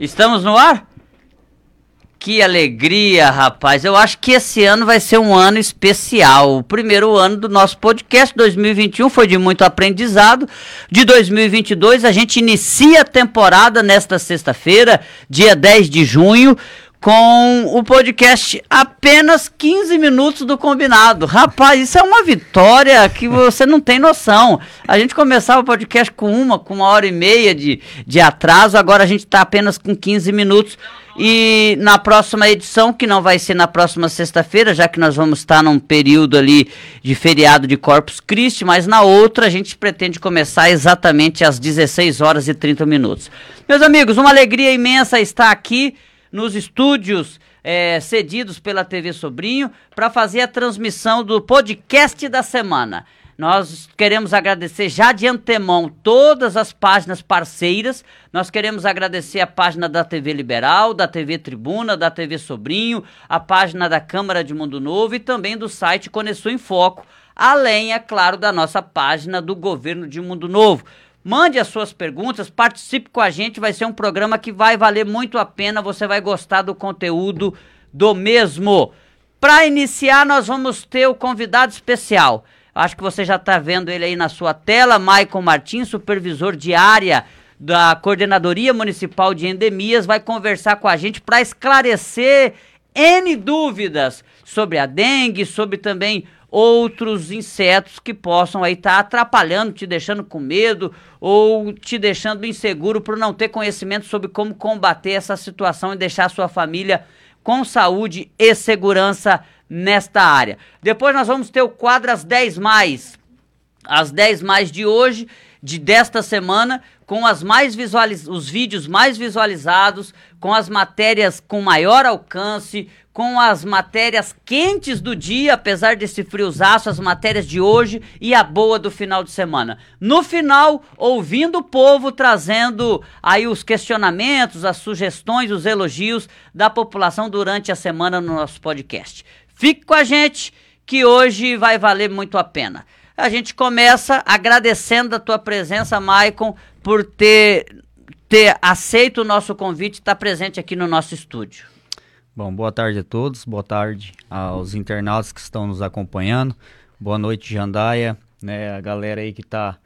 Estamos no ar? Que alegria, rapaz. Eu acho que esse ano vai ser um ano especial. O primeiro ano do nosso podcast 2021 foi de muito aprendizado. De 2022 a gente inicia a temporada nesta sexta-feira, dia 10 de junho, com o podcast apenas 15 minutos do combinado. Rapaz, isso é uma vitória que você não tem noção. A gente começava o podcast com uma, com uma hora e meia de, de atraso, agora a gente está apenas com 15 minutos. E na próxima edição, que não vai ser na próxima sexta-feira, já que nós vamos estar num período ali de feriado de Corpus Christi, mas na outra a gente pretende começar exatamente às 16 horas e 30 minutos. Meus amigos, uma alegria imensa estar aqui nos estúdios é, cedidos pela TV Sobrinho para fazer a transmissão do podcast da semana. Nós queremos agradecer já de antemão todas as páginas parceiras. Nós queremos agradecer a página da TV Liberal, da TV Tribuna, da TV Sobrinho, a página da Câmara de Mundo Novo e também do site Conexão em Foco, além, é claro, da nossa página do Governo de Mundo Novo. Mande as suas perguntas, participe com a gente, vai ser um programa que vai valer muito a pena, você vai gostar do conteúdo do mesmo. Para iniciar, nós vamos ter o convidado especial. Acho que você já está vendo ele aí na sua tela, Maicon Martins, supervisor de área da Coordenadoria Municipal de Endemias, vai conversar com a gente para esclarecer N dúvidas sobre a dengue, sobre também outros insetos que possam aí estar tá atrapalhando, te deixando com medo ou te deixando inseguro por não ter conhecimento sobre como combater essa situação e deixar sua família com saúde e segurança nesta área. Depois nós vamos ter o quadro às 10 mais. As 10 mais de hoje, de desta semana, com as mais visualiz... os vídeos mais visualizados, com as matérias com maior alcance, com as matérias quentes do dia, apesar desse friozaço, as matérias de hoje e a boa do final de semana. No final, ouvindo o povo trazendo aí os questionamentos, as sugestões, os elogios da população durante a semana no nosso podcast. Fique com a gente que hoje vai valer muito a pena. A gente começa agradecendo a tua presença, Maicon, por ter, ter aceito o nosso convite e estar presente aqui no nosso estúdio. Bom, boa tarde a todos, boa tarde aos internautas que estão nos acompanhando, boa noite, Jandaia, né, a galera aí que está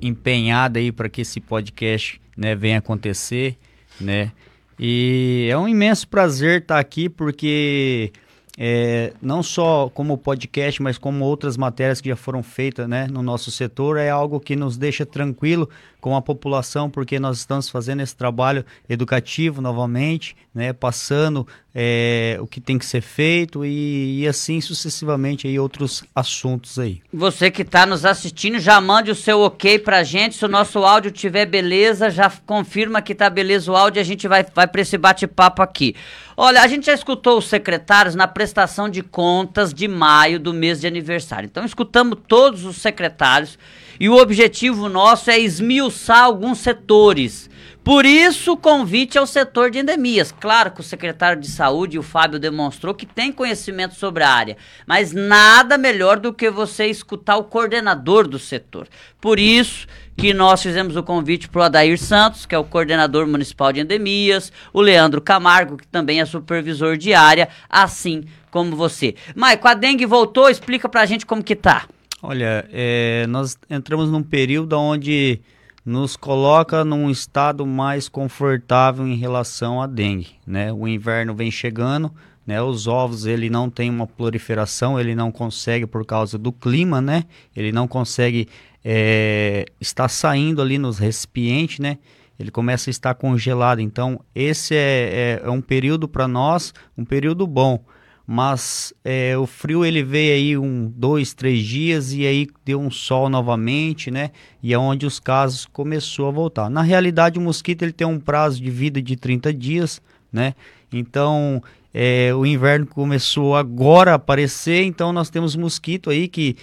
empenhada aí para que esse podcast né, venha acontecer, né, e é um imenso prazer estar tá aqui porque é, não só como podcast, mas como outras matérias que já foram feitas né, no nosso setor, é algo que nos deixa tranquilo com a população, porque nós estamos fazendo esse trabalho educativo novamente, né, passando é, o que tem que ser feito e, e, assim sucessivamente aí outros assuntos aí. Você que está nos assistindo, já mande o seu ok pra gente, se o nosso áudio tiver beleza, já confirma que tá beleza o áudio a gente vai, vai para esse bate-papo aqui. Olha, a gente já escutou os secretários na prestação de contas de maio do mês de aniversário. Então escutamos todos os secretários e o objetivo nosso é esmiuçar alguns setores. Por isso, o convite ao setor de endemias. Claro que o secretário de saúde, o Fábio, demonstrou que tem conhecimento sobre a área, mas nada melhor do que você escutar o coordenador do setor. Por isso que nós fizemos o convite para o Adair Santos, que é o coordenador municipal de endemias, o Leandro Camargo, que também é supervisor de área, assim como você. Maico, a dengue voltou, explica para a gente como que tá. Olha, é, nós entramos num período onde nos coloca num estado mais confortável em relação à dengue, né? O inverno vem chegando, né? Os ovos ele não tem uma proliferação, ele não consegue por causa do clima, né? Ele não consegue é, estar saindo ali nos recipientes, né? Ele começa a estar congelado. Então esse é, é, é um período para nós, um período bom mas é, o frio ele veio aí um, dois, três dias e aí deu um sol novamente, né? E é onde os casos começou a voltar. Na realidade, o mosquito ele tem um prazo de vida de 30 dias, né? Então, é, o inverno começou agora a aparecer, então nós temos mosquito aí que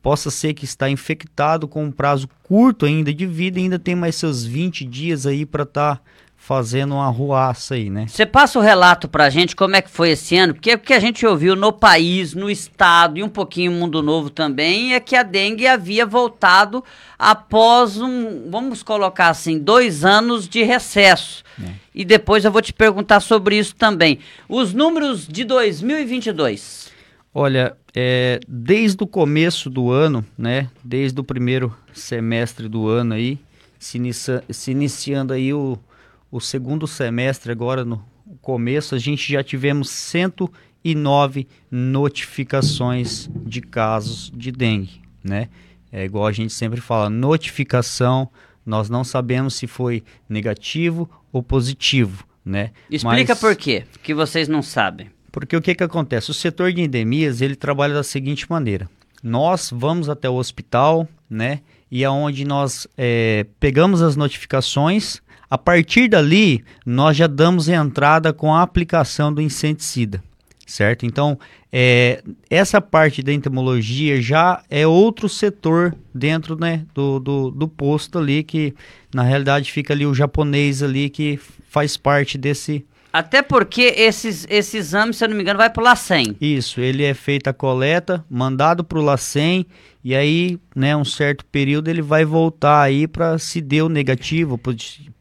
possa ser que está infectado com um prazo curto ainda de vida, ainda tem mais seus 20 dias aí para estar tá fazendo uma ruaça aí, né? Você passa o relato pra gente como é que foi esse ano, porque o que a gente ouviu no país, no estado e um pouquinho no Mundo Novo também é que a dengue havia voltado após um, vamos colocar assim, dois anos de recesso. É. E depois eu vou te perguntar sobre isso também. Os números de 2022. Olha, é, desde o começo do ano, né, desde o primeiro semestre do ano aí, se, inicia, se iniciando aí o, o segundo semestre agora no começo, a gente já tivemos 109 notificações de casos de dengue, né? É igual a gente sempre fala, notificação, nós não sabemos se foi negativo ou positivo, né? Explica Mas, por quê, que vocês não sabem. Porque o que que acontece? O setor de endemias, ele trabalha da seguinte maneira. Nós vamos até o hospital, né? E aonde é nós é, pegamos as notificações, a partir dali, nós já damos entrada com a aplicação do inseticida, certo? Então, é, essa parte da entomologia já é outro setor dentro né, do, do, do posto ali, que na realidade fica ali o japonês ali que faz parte desse, até porque esses, esse exame, se eu não me engano, vai para o LACEN. Isso, ele é feita a coleta, mandado para o LACEN, e aí, né, um certo período ele vai voltar aí para se deu negativo,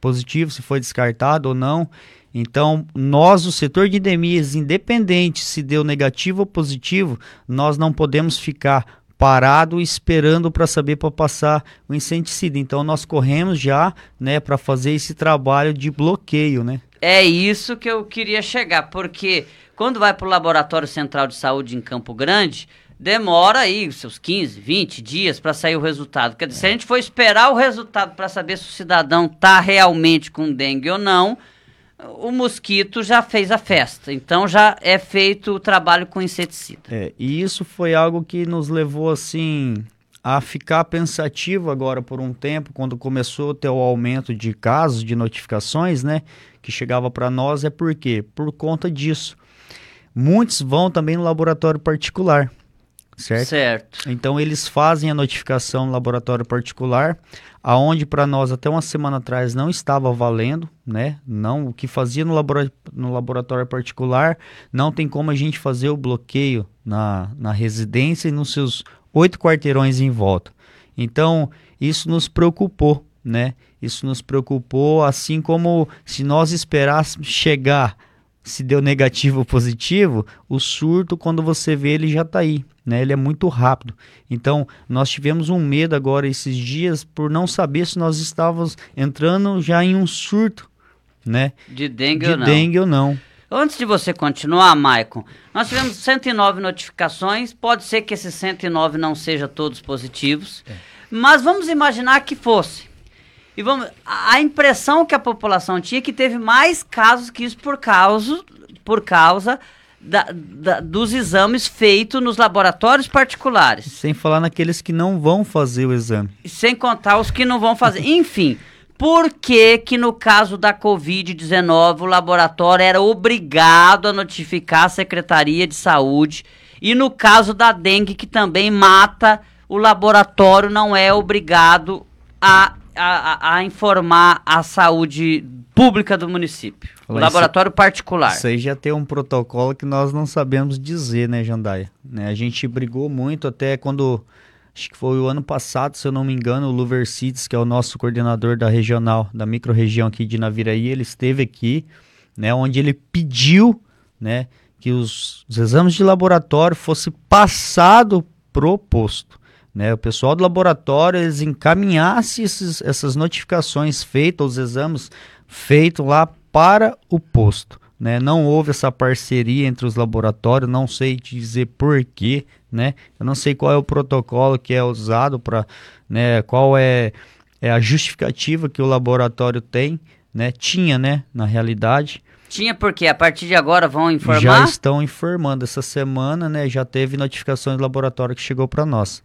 positivo, se foi descartado ou não. Então, nós, o setor de endemias, independente se deu negativo ou positivo, nós não podemos ficar parado esperando para saber para passar o inseticida. Então nós corremos já, né, para fazer esse trabalho de bloqueio, né? É isso que eu queria chegar, porque quando vai para o Laboratório Central de Saúde em Campo Grande, demora aí seus 15, 20 dias para sair o resultado. Quer dizer, se a gente for esperar o resultado para saber se o cidadão está realmente com dengue ou não, o mosquito já fez a festa. Então já é feito o trabalho com inseticida. É, e isso foi algo que nos levou assim a ficar pensativo agora por um tempo, quando começou a ter o aumento de casos, de notificações, né, que chegava para nós, é por quê? Por conta disso. Muitos vão também no laboratório particular certo? Certo. Então eles fazem a notificação no laboratório particular, aonde para nós até uma semana atrás não estava valendo, né? Não o que fazia no, labora no laboratório particular, não tem como a gente fazer o bloqueio na, na residência e nos seus oito quarteirões em volta. Então isso nos preocupou, né? Isso nos preocupou, assim como se nós esperássemos chegar se deu negativo ou positivo, o surto, quando você vê, ele já está aí. Né? Ele é muito rápido. Então, nós tivemos um medo agora esses dias por não saber se nós estávamos entrando já em um surto, né? De dengue de ou não. dengue ou não. Antes de você continuar, Maicon, nós tivemos 109 notificações. Pode ser que esses 109 não sejam todos positivos, é. mas vamos imaginar que fosse. E vamos, a impressão que a população tinha é que teve mais casos que isso por causa, por causa da, da, dos exames feitos nos laboratórios particulares. Sem falar naqueles que não vão fazer o exame. Sem contar os que não vão fazer. Enfim, por que que no caso da Covid-19 o laboratório era obrigado a notificar a Secretaria de Saúde e no caso da dengue que também mata, o laboratório não é obrigado a a, a, informar a saúde pública do município. O laboratório particular. Isso aí já tem um protocolo que nós não sabemos dizer, né, Jandaia? Né, a gente brigou muito até quando, acho que foi o ano passado, se eu não me engano, o Luver Cities, que é o nosso coordenador da regional, da microrregião aqui de Naviraí, ele esteve aqui, né, onde ele pediu, né, que os, os exames de laboratório fossem passados pro posto né, o pessoal do laboratório eles encaminhasse esses, essas notificações feitas, os exames feitos lá para o posto. Né? Não houve essa parceria entre os laboratórios, não sei dizer porquê, né? Eu não sei qual é o protocolo que é usado para, né? Qual é, é a justificativa que o laboratório tem, né? Tinha, né? Na realidade. Tinha porque a partir de agora vão informar. Já estão informando essa semana, né? Já teve notificações do laboratório que chegou para nós.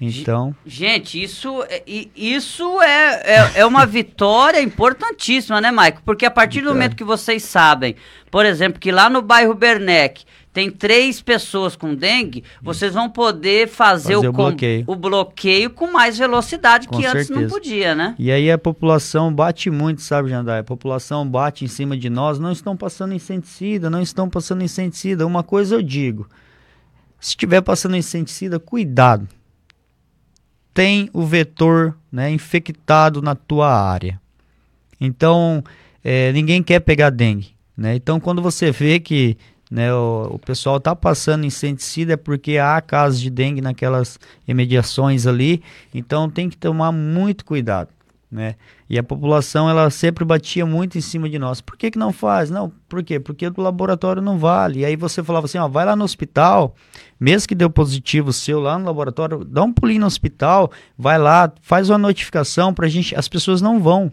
Então. Gente, isso, é, isso é, é, é uma vitória importantíssima, né, Maico? Porque a partir do momento que vocês sabem, por exemplo, que lá no bairro Bernec tem três pessoas com dengue, vocês vão poder fazer, Fazer o, o bloqueio. o bloqueio com mais velocidade Com que antes não certeza. podia, né? E aí a população bate muito, sabe, Jandai? A população bate em cima de nós, não estão passando inseticida, não estão passando inseticida. Uma coisa eu digo, se estiver passando inseticida, cuidado. Tem o vetor né, infectado na tua área. Então, eh, ninguém quer pegar dengue. Né? Então, quando você vê que né, o, o pessoal está passando inseticida é porque há casos de dengue naquelas imediações ali. Então, tem que tomar muito cuidado. Né? E a população ela sempre batia muito em cima de nós. Por que, que não faz? Não, por quê? Porque o laboratório não vale. E aí você falava assim, ó, vai lá no hospital, mesmo que deu positivo seu lá no laboratório, dá um pulinho no hospital, vai lá, faz uma notificação pra gente. As pessoas não vão,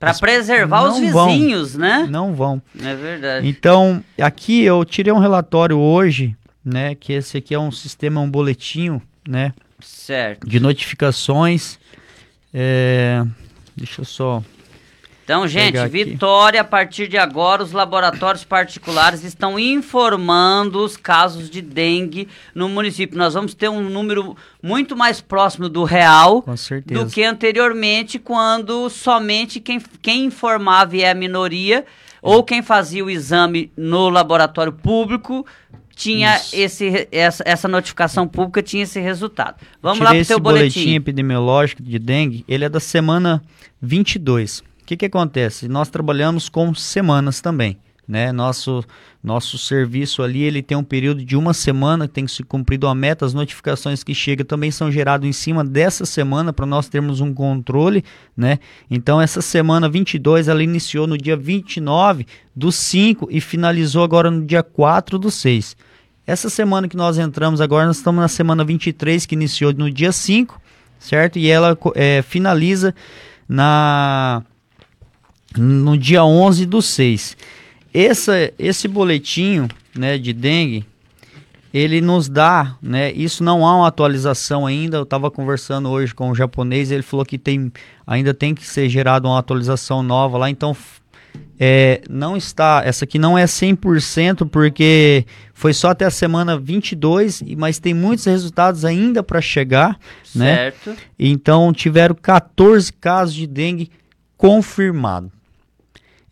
Para preservar os não vão. vizinhos, né? não vão. É verdade. Então, aqui eu tirei um relatório hoje, né, que esse aqui é um sistema, um boletim, né, Certo. de notificações. É, deixa eu só Então, gente. Vitória, a partir de agora, os laboratórios particulares estão informando os casos de dengue no município. Nós vamos ter um número muito mais próximo do real do que anteriormente, quando somente quem, quem informava é a minoria ou quem fazia o exame no laboratório público tinha Isso. esse, essa, essa notificação pública, tinha esse resultado. Vamos lá Tirei pro esse teu boletim. boletim. epidemiológico de dengue, ele é da semana 22. O que que acontece? Nós trabalhamos com semanas também, né? Nosso nosso serviço ali, ele tem um período de uma semana que tem que ser cumprido a meta, as notificações que chegam também são geradas em cima dessa semana para nós termos um controle, né? Então essa semana 22 ela iniciou no dia 29 do 5 e finalizou agora no dia 4 do 6. Essa semana que nós entramos agora, nós estamos na semana 23, que iniciou no dia 5, certo? E ela eh, finaliza na no dia 11 do 6. Essa, esse boletim né, de dengue, ele nos dá, né? Isso não há uma atualização ainda. Eu estava conversando hoje com o japonês, ele falou que tem, ainda tem que ser gerada uma atualização nova lá. Então, é, não está, essa aqui não é 100% porque foi só até a semana 22, e- mas tem muitos resultados ainda para chegar, né? Certo. Então tiveram 14 casos de dengue confirmados.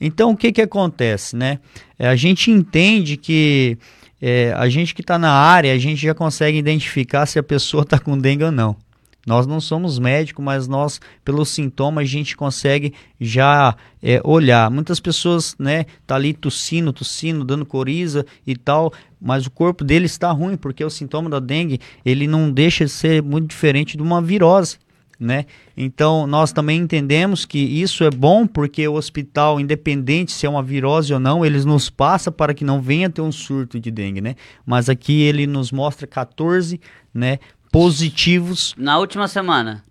Então o que que acontece, né? É, a gente entende que é, a gente que está na área, a gente já consegue identificar se a pessoa está com dengue ou não. Nós não somos médicos, mas nós, pelos sintomas, a gente consegue já é, olhar. Muitas pessoas, né, tá ali tossindo, tossindo, dando coriza e tal, mas o corpo dele está ruim, porque o sintoma da dengue, ele não deixa de ser muito diferente de uma virose, né? Então, nós também entendemos que isso é bom, porque o hospital, independente se é uma virose ou não, eles nos passa para que não venha ter um surto de dengue, né? Mas aqui ele nos mostra 14, né, positivos Na última semana.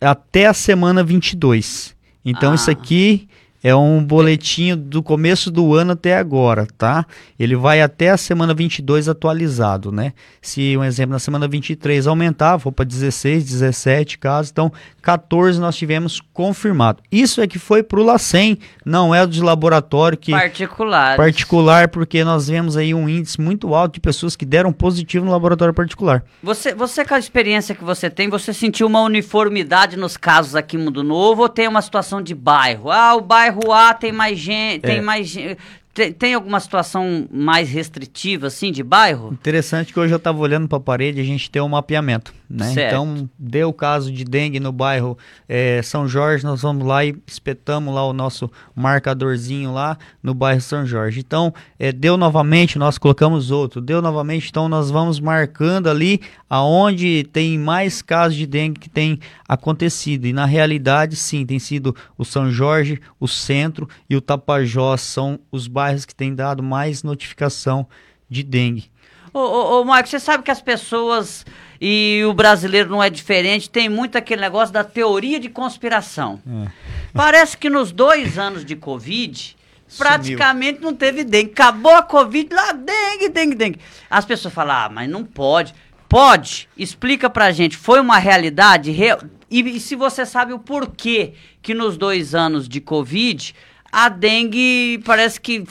até a semana 22. Então Ah. isso aqui é um boletim do começo do ano até agora, tá? Ele vai até a semana 22 atualizado, né? Se, um exemplo, na semana 23 aumentar, for para 16, 17 casos, então 14 nós tivemos confirmado. Isso é que foi pro LACEN, não é de laboratório que Particulares. particular, porque nós vemos aí um índice muito alto de pessoas que deram positivo no laboratório particular. Você, você, com a experiência que você tem, você sentiu uma uniformidade nos casos aqui em Mundo Novo ou tem uma situação de bairro? Ah, o bairro A tem mais gente, tem É. mais. Tem, tem alguma situação mais restritiva, assim, de bairro? Interessante que hoje eu estava olhando para a parede e a gente tem um mapeamento, né? Então, deu o caso de dengue no bairro eh, São Jorge, nós vamos lá e espetamos lá o nosso marcadorzinho lá no bairro São Jorge. Então, eh, deu novamente, nós colocamos outro. Deu novamente, então nós vamos marcando ali aonde tem mais casos de dengue que tem acontecido. E na realidade, sim, tem sido o São Jorge, o Centro e o Tapajós são os bairros que têm dado mais notificação de dengue. Ô, ô, ô Marco, você sabe que as pessoas e o brasileiro não é diferente, tem muito aquele negócio da teoria de conspiração. É. Parece que nos dois anos de Covid, praticamente não teve dengue. Acabou a Covid, lá, dengue, dengue, dengue. As pessoas falam, ah, mas não pode. Pode. Explica pra gente, foi uma realidade? Real? E, e se você sabe o porquê que nos dois anos de Covid a dengue parece que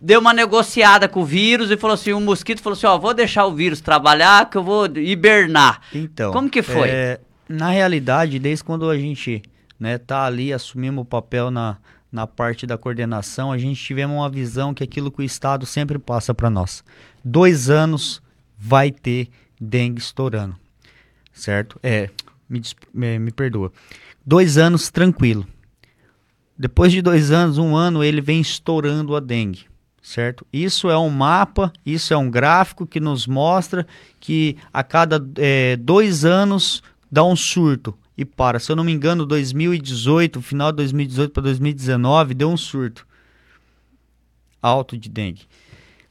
deu uma negociada com o vírus e falou assim, o mosquito falou assim, ó, vou deixar o vírus trabalhar que eu vou hibernar. Então, como que foi? É, na realidade, desde quando a gente né, tá ali, assumimos o papel na, na parte da coordenação, a gente tivemos uma visão que aquilo que o Estado sempre passa para nós. Dois anos vai ter dengue estourando, certo? É, me, me, me perdoa. Dois anos tranquilo. Depois de dois anos, um ano, ele vem estourando a dengue, certo? Isso é um mapa, isso é um gráfico que nos mostra que a cada é, dois anos dá um surto e para. Se eu não me engano, 2018, final de 2018 para 2019, deu um surto alto de dengue.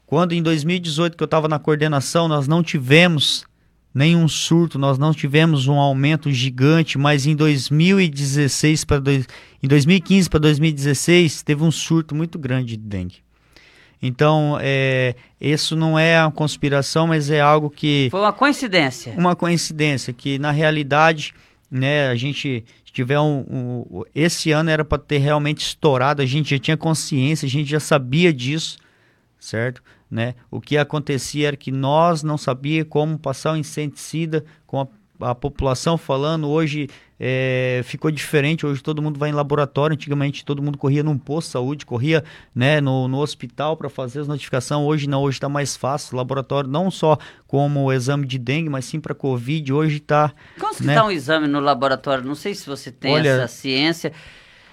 Quando em 2018, que eu estava na coordenação, nós não tivemos nenhum surto, nós não tivemos um aumento gigante, mas em 2016 para em 2015 para 2016 teve um surto muito grande de dengue. Então, é, isso não é uma conspiração, mas é algo que foi uma coincidência. Uma coincidência que na realidade, né, a gente tiver um, um esse ano era para ter realmente estourado, a gente já tinha consciência, a gente já sabia disso, certo? Né? O que acontecia era que nós não sabia como passar o inseticida com a, a população falando. Hoje é, ficou diferente. Hoje todo mundo vai em laboratório. Antigamente todo mundo corria num posto de saúde, corria né, no, no hospital para fazer as notificações. Hoje não, hoje está mais fácil. Laboratório não só como o exame de dengue, mas sim para Covid. Hoje está. Como né? está um exame no laboratório? Não sei se você tem Olha, essa ciência.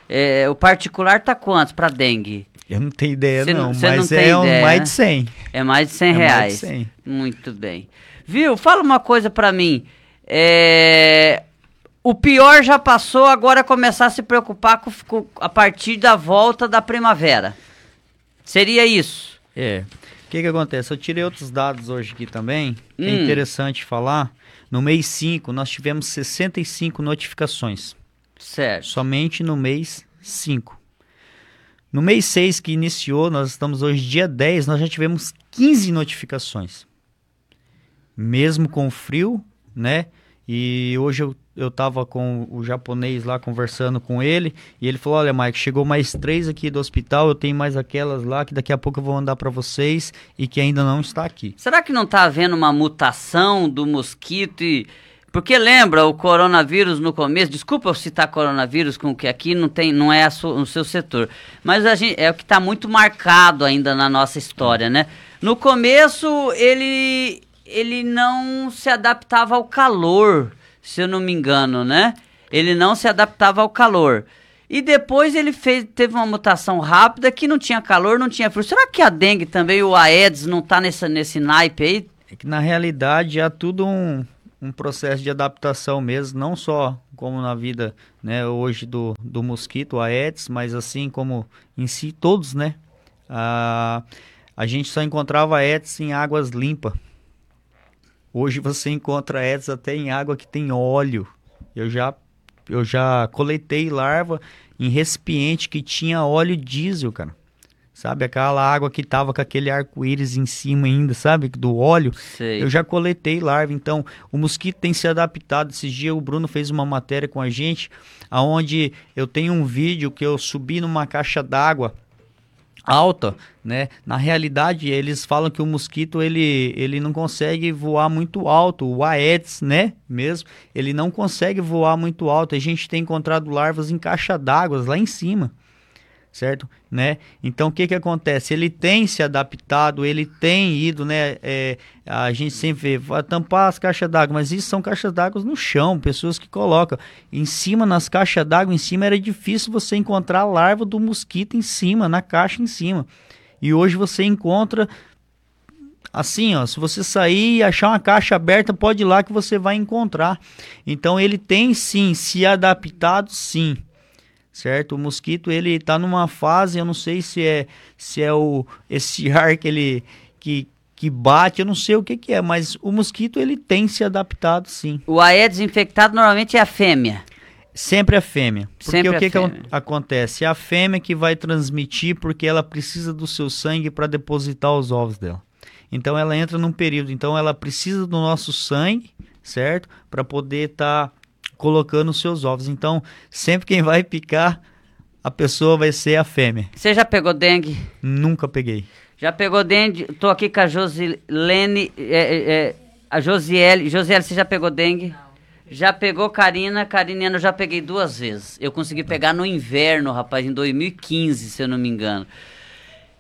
É, o particular está quanto para dengue? Eu não tenho ideia, cê não, mas não é um, mais de 100. É mais de 100 é reais. Mais de 100. Muito bem. Viu? Fala uma coisa para mim. É... O pior já passou, agora começar a se preocupar com, com, a partir da volta da primavera. Seria isso? É. O que, que acontece? Eu tirei outros dados hoje aqui também. É hum. É interessante falar. No mês 5, nós tivemos 65 notificações. Certo. Somente no mês 5. No mês 6 que iniciou, nós estamos hoje dia 10, nós já tivemos 15 notificações. Mesmo com frio, né? E hoje eu, eu tava com o japonês lá conversando com ele, e ele falou: "Olha, Mike, chegou mais três aqui do hospital, eu tenho mais aquelas lá que daqui a pouco eu vou mandar para vocês e que ainda não está aqui". Será que não está havendo uma mutação do mosquito e porque lembra o coronavírus no começo, desculpa eu citar coronavírus com que aqui não tem, não é no seu setor, mas a gente, é o que está muito marcado ainda na nossa história, né? No começo ele ele não se adaptava ao calor, se eu não me engano, né? Ele não se adaptava ao calor. E depois ele fez, teve uma mutação rápida que não tinha calor, não tinha frio. Será que a dengue também, o Aedes, não está nesse, nesse naipe aí? É que na realidade há tudo um, um processo de adaptação mesmo, não só como na vida né, hoje do, do mosquito, a Aedes, mas assim como em si todos, né? A, a gente só encontrava Aedes em águas limpas. Hoje você encontra Aedes até em água que tem óleo. Eu já, eu já coletei larva em recipiente que tinha óleo diesel, cara. Sabe, aquela água que tava com aquele arco-íris em cima ainda, sabe, do óleo. Sei. Eu já coletei larva, então o mosquito tem se adaptado. Esses dias o Bruno fez uma matéria com a gente, aonde eu tenho um vídeo que eu subi numa caixa d'água alta, né? Na realidade, eles falam que o mosquito ele, ele não consegue voar muito alto, o Aedes, né? Mesmo, ele não consegue voar muito alto. A gente tem encontrado larvas em caixa d'água lá em cima certo? Né? Então o que que acontece? Ele tem se adaptado, ele tem ido, né? É, a gente sempre vê, tampar as caixas d'água, mas isso são caixas d'água no chão, pessoas que colocam em cima nas caixas d'água, em cima era difícil você encontrar a larva do mosquito em cima, na caixa em cima. E hoje você encontra assim, ó, se você sair e achar uma caixa aberta, pode ir lá que você vai encontrar. Então ele tem sim se adaptado sim certo? O mosquito ele está numa fase, eu não sei se é se é o esse ar que ele que, que bate, eu não sei o que, que é, mas o mosquito ele tem se adaptado sim. O Aedes infectado normalmente é a fêmea. Sempre a fêmea. Porque Sempre o que, que acontece? É a fêmea que vai transmitir porque ela precisa do seu sangue para depositar os ovos dela. Então ela entra num período, então ela precisa do nosso sangue, certo? Para poder estar tá colocando os seus ovos. Então, sempre quem vai picar a pessoa vai ser a fêmea. Você já pegou dengue? Nunca peguei. Já pegou dengue? Tô aqui com a Josilene, é, é, é, a Josiele. Josiele, você já pegou dengue? Não. Já pegou Karina? Karina, eu já peguei duas vezes. Eu consegui pegar no inverno, rapaz, em 2015, se eu não me engano.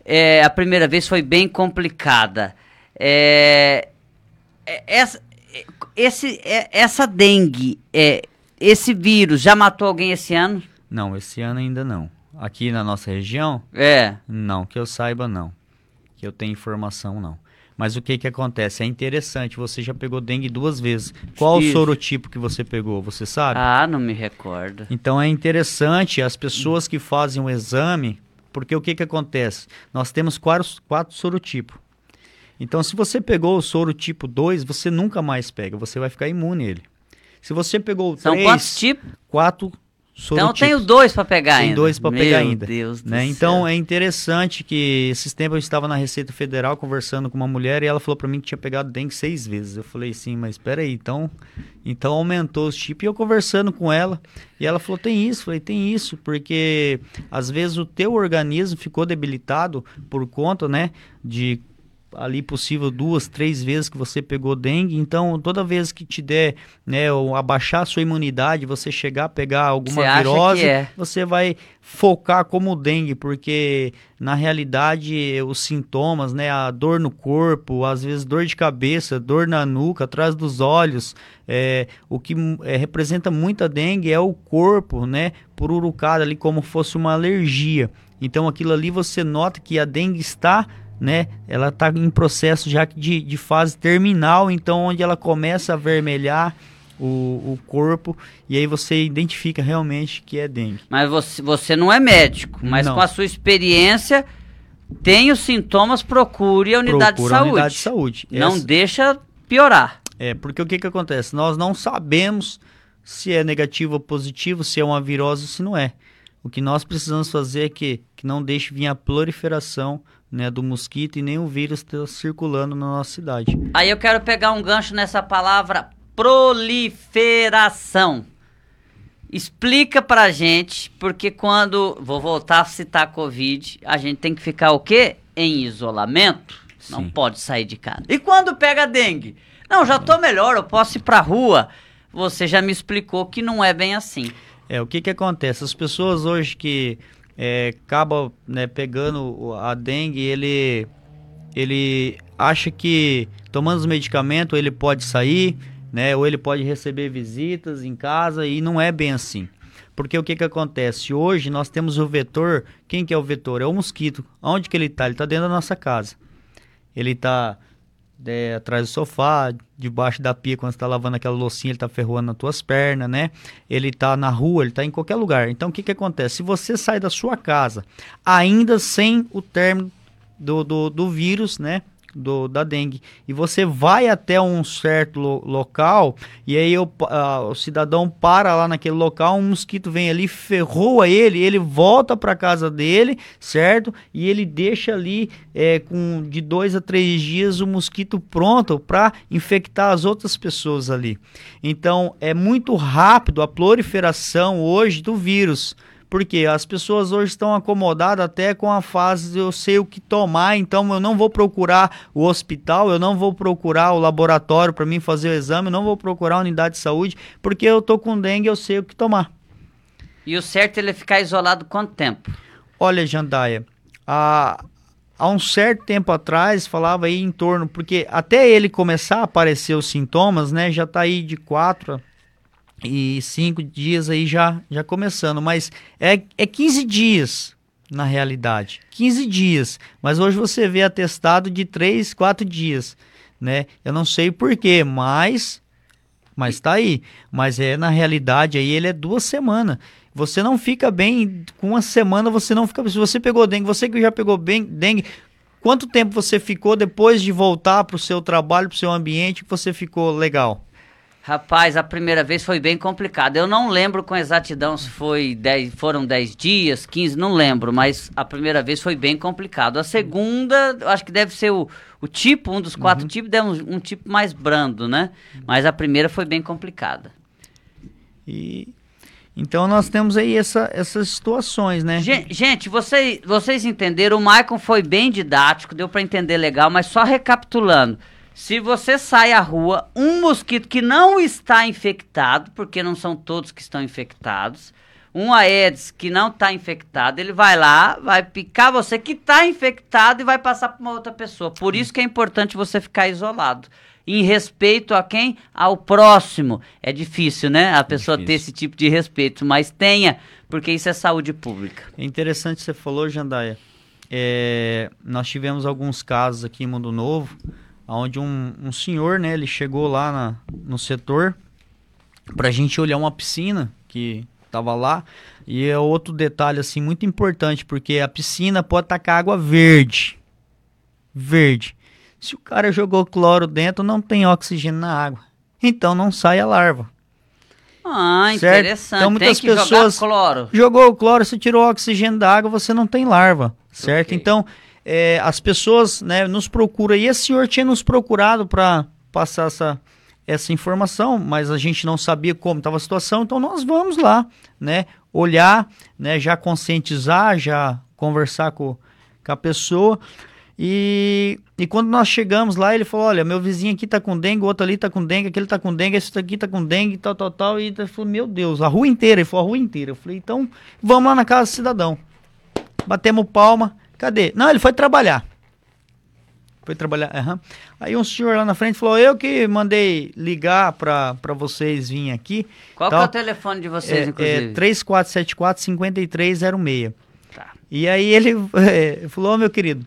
É, a primeira vez foi bem complicada. É, é essa, esse, é, essa dengue, é, esse vírus, já matou alguém esse ano? Não, esse ano ainda não. Aqui na nossa região? É. Não, que eu saiba não. Que eu tenha informação não. Mas o que que acontece? É interessante, você já pegou dengue duas vezes. Qual Isso. o sorotipo que você pegou, você sabe? Ah, não me recordo. Então é interessante as pessoas que fazem o exame, porque o que que acontece? Nós temos quatro, quatro sorotipos. Então se você pegou o soro tipo 2, você nunca mais pega, você vai ficar imune a ele. Se você pegou São três, quantos tipos? Quatro então eu tenho dois para pegar Tem ainda. dois para pegar ainda. Deus né? Então é interessante que esses tempos eu estava na Receita Federal conversando com uma mulher e ela falou para mim que tinha pegado dengue seis vezes. Eu falei sim, mas espera aí, então, então aumentou os tipos. E eu conversando com ela e ela falou tem isso, eu falei tem isso, porque às vezes o teu organismo ficou debilitado por conta, né, de ali possível duas, três vezes que você pegou dengue. Então, toda vez que te der, né, ou abaixar a sua imunidade, você chegar a pegar alguma você virose, é. você vai focar como dengue, porque na realidade os sintomas, né, a dor no corpo, às vezes dor de cabeça, dor na nuca, atrás dos olhos, é, o que é, representa muita dengue é o corpo, né, pururucado ali como fosse uma alergia. Então, aquilo ali você nota que a dengue está né? Ela está em processo já de, de fase terminal, então onde ela começa a vermelhar o, o corpo e aí você identifica realmente que é dengue. Mas você, você não é médico, mas não. com a sua experiência tem os sintomas, procure a unidade de saúde. A unidade de saúde. Não Essa... deixa piorar. É, porque o que, que acontece? Nós não sabemos se é negativo ou positivo, se é uma virose ou se não é. O que nós precisamos fazer é que, que não deixe vir a proliferação né, do mosquito e nem o vírus está circulando na nossa cidade. Aí eu quero pegar um gancho nessa palavra proliferação. Explica pra gente, porque quando vou voltar a citar a Covid, a gente tem que ficar o quê? Em isolamento. Sim. Não pode sair de casa. E quando pega dengue? Não, já tô melhor, eu posso ir pra rua. Você já me explicou que não é bem assim. É, o que que acontece? As pessoas hoje que é, acaba né, pegando a dengue, ele, ele acha que tomando os medicamentos ele pode sair, né, ou ele pode receber visitas em casa e não é bem assim. Porque o que, que acontece? Hoje nós temos o vetor. Quem que é o vetor? É o mosquito. Onde que ele está? Ele está dentro da nossa casa. Ele está é, atrás do sofá, debaixo da pia, quando você está lavando aquela loucinha, ele está ferroando nas tuas pernas, né? Ele está na rua, ele está em qualquer lugar. Então, o que, que acontece? Se você sai da sua casa, ainda sem o término do, do, do vírus, né? Do, da dengue. E você vai até um certo lo, local e aí o, o cidadão para lá naquele local, um mosquito vem ali, ferroa ele, ele volta para casa dele, certo? E ele deixa ali é, com de dois a três dias o mosquito pronto para infectar as outras pessoas ali. Então é muito rápido a proliferação hoje do vírus. Porque as pessoas hoje estão acomodadas até com a fase de eu sei o que tomar, então eu não vou procurar o hospital, eu não vou procurar o laboratório para mim fazer o exame, eu não vou procurar a unidade de saúde, porque eu tô com dengue, eu sei o que tomar. E o certo é ele ficar isolado quanto tempo? Olha, Jandaia, há, há um certo tempo atrás falava aí em torno, porque até ele começar a aparecer os sintomas, né, já tá aí de quatro e cinco dias aí já, já começando, mas é, é 15 dias na realidade, 15 dias, mas hoje você vê atestado de 3, 4 dias, né? Eu não sei porquê, mas mas tá aí, mas é na realidade aí ele é duas semanas. Você não fica bem com uma semana, você não fica, se você pegou dengue, você que já pegou bem dengue, quanto tempo você ficou depois de voltar para o seu trabalho, para o seu ambiente, que você ficou legal? Rapaz, a primeira vez foi bem complicado. Eu não lembro com exatidão se foi dez, foram 10 dias, 15, não lembro, mas a primeira vez foi bem complicado. A segunda, acho que deve ser o, o tipo, um dos quatro uhum. tipos, deve um, um, tipo mais brando, né? Mas a primeira foi bem complicada. E Então nós temos aí essa, essas situações, né? Gente, você, vocês entenderam, o Maicon foi bem didático, deu para entender legal, mas só recapitulando. Se você sai à rua, um mosquito que não está infectado, porque não são todos que estão infectados, um Aedes que não está infectado, ele vai lá, vai picar você que está infectado e vai passar para uma outra pessoa. Por isso que é importante você ficar isolado. Em respeito a quem? Ao próximo. É difícil, né? A pessoa ter esse tipo de respeito, mas tenha, porque isso é saúde pública. É interessante você falou, Jandaia. É, nós tivemos alguns casos aqui em Mundo Novo, onde um, um senhor, né, ele chegou lá na, no setor para a gente olhar uma piscina que estava lá. E é outro detalhe assim muito importante, porque a piscina pode estar com água verde. Verde. Se o cara jogou cloro dentro, não tem oxigênio na água. Então não sai a larva. Ah, certo? interessante. Então muitas pessoas cloro. jogou o cloro, você tirou o oxigênio da água, você não tem larva, certo? Okay. Então é, as pessoas, né, nos procuram e esse senhor tinha nos procurado para passar essa essa informação, mas a gente não sabia como estava a situação, então nós vamos lá, né, olhar, né, já conscientizar, já conversar com, com a pessoa. E, e quando nós chegamos lá, ele falou: Olha, meu vizinho aqui tá com dengue, o outro ali tá com dengue, aquele tá com dengue, esse aqui tá com dengue, tal, tal, tal. E ele falou: Meu Deus, a rua inteira. Ele falou: A rua inteira. Eu falei: Então vamos lá na casa do cidadão. Batemos palma. Cadê? Não, ele foi trabalhar. Foi trabalhar. Uhum. Aí um senhor lá na frente falou: Eu que mandei ligar para vocês virem aqui. Qual é o telefone de vocês, é, inclusive? É 3474-5306. Tá. E aí ele é, falou: oh, meu querido,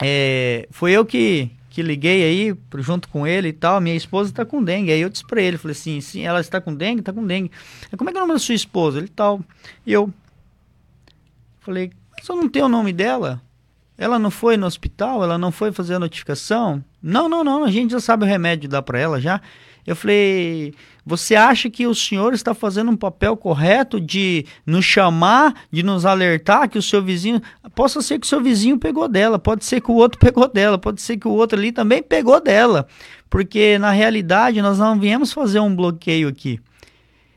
é, foi eu que, que liguei aí junto com ele e tal. Minha esposa está com dengue. Aí eu disse para ele: falei assim, sim, ela está com dengue? Está com dengue. Como é que é o nome da sua esposa? Ele tal. E eu falei: Só não tem o nome dela? Ela não foi no hospital? Ela não foi fazer a notificação? Não, não, não. A gente já sabe o remédio dar para ela já. Eu falei: você acha que o senhor está fazendo um papel correto de nos chamar, de nos alertar que o seu vizinho. Possa ser que o seu vizinho pegou dela, pode ser que o outro pegou dela, pode ser que o outro ali também pegou dela. Porque na realidade nós não viemos fazer um bloqueio aqui,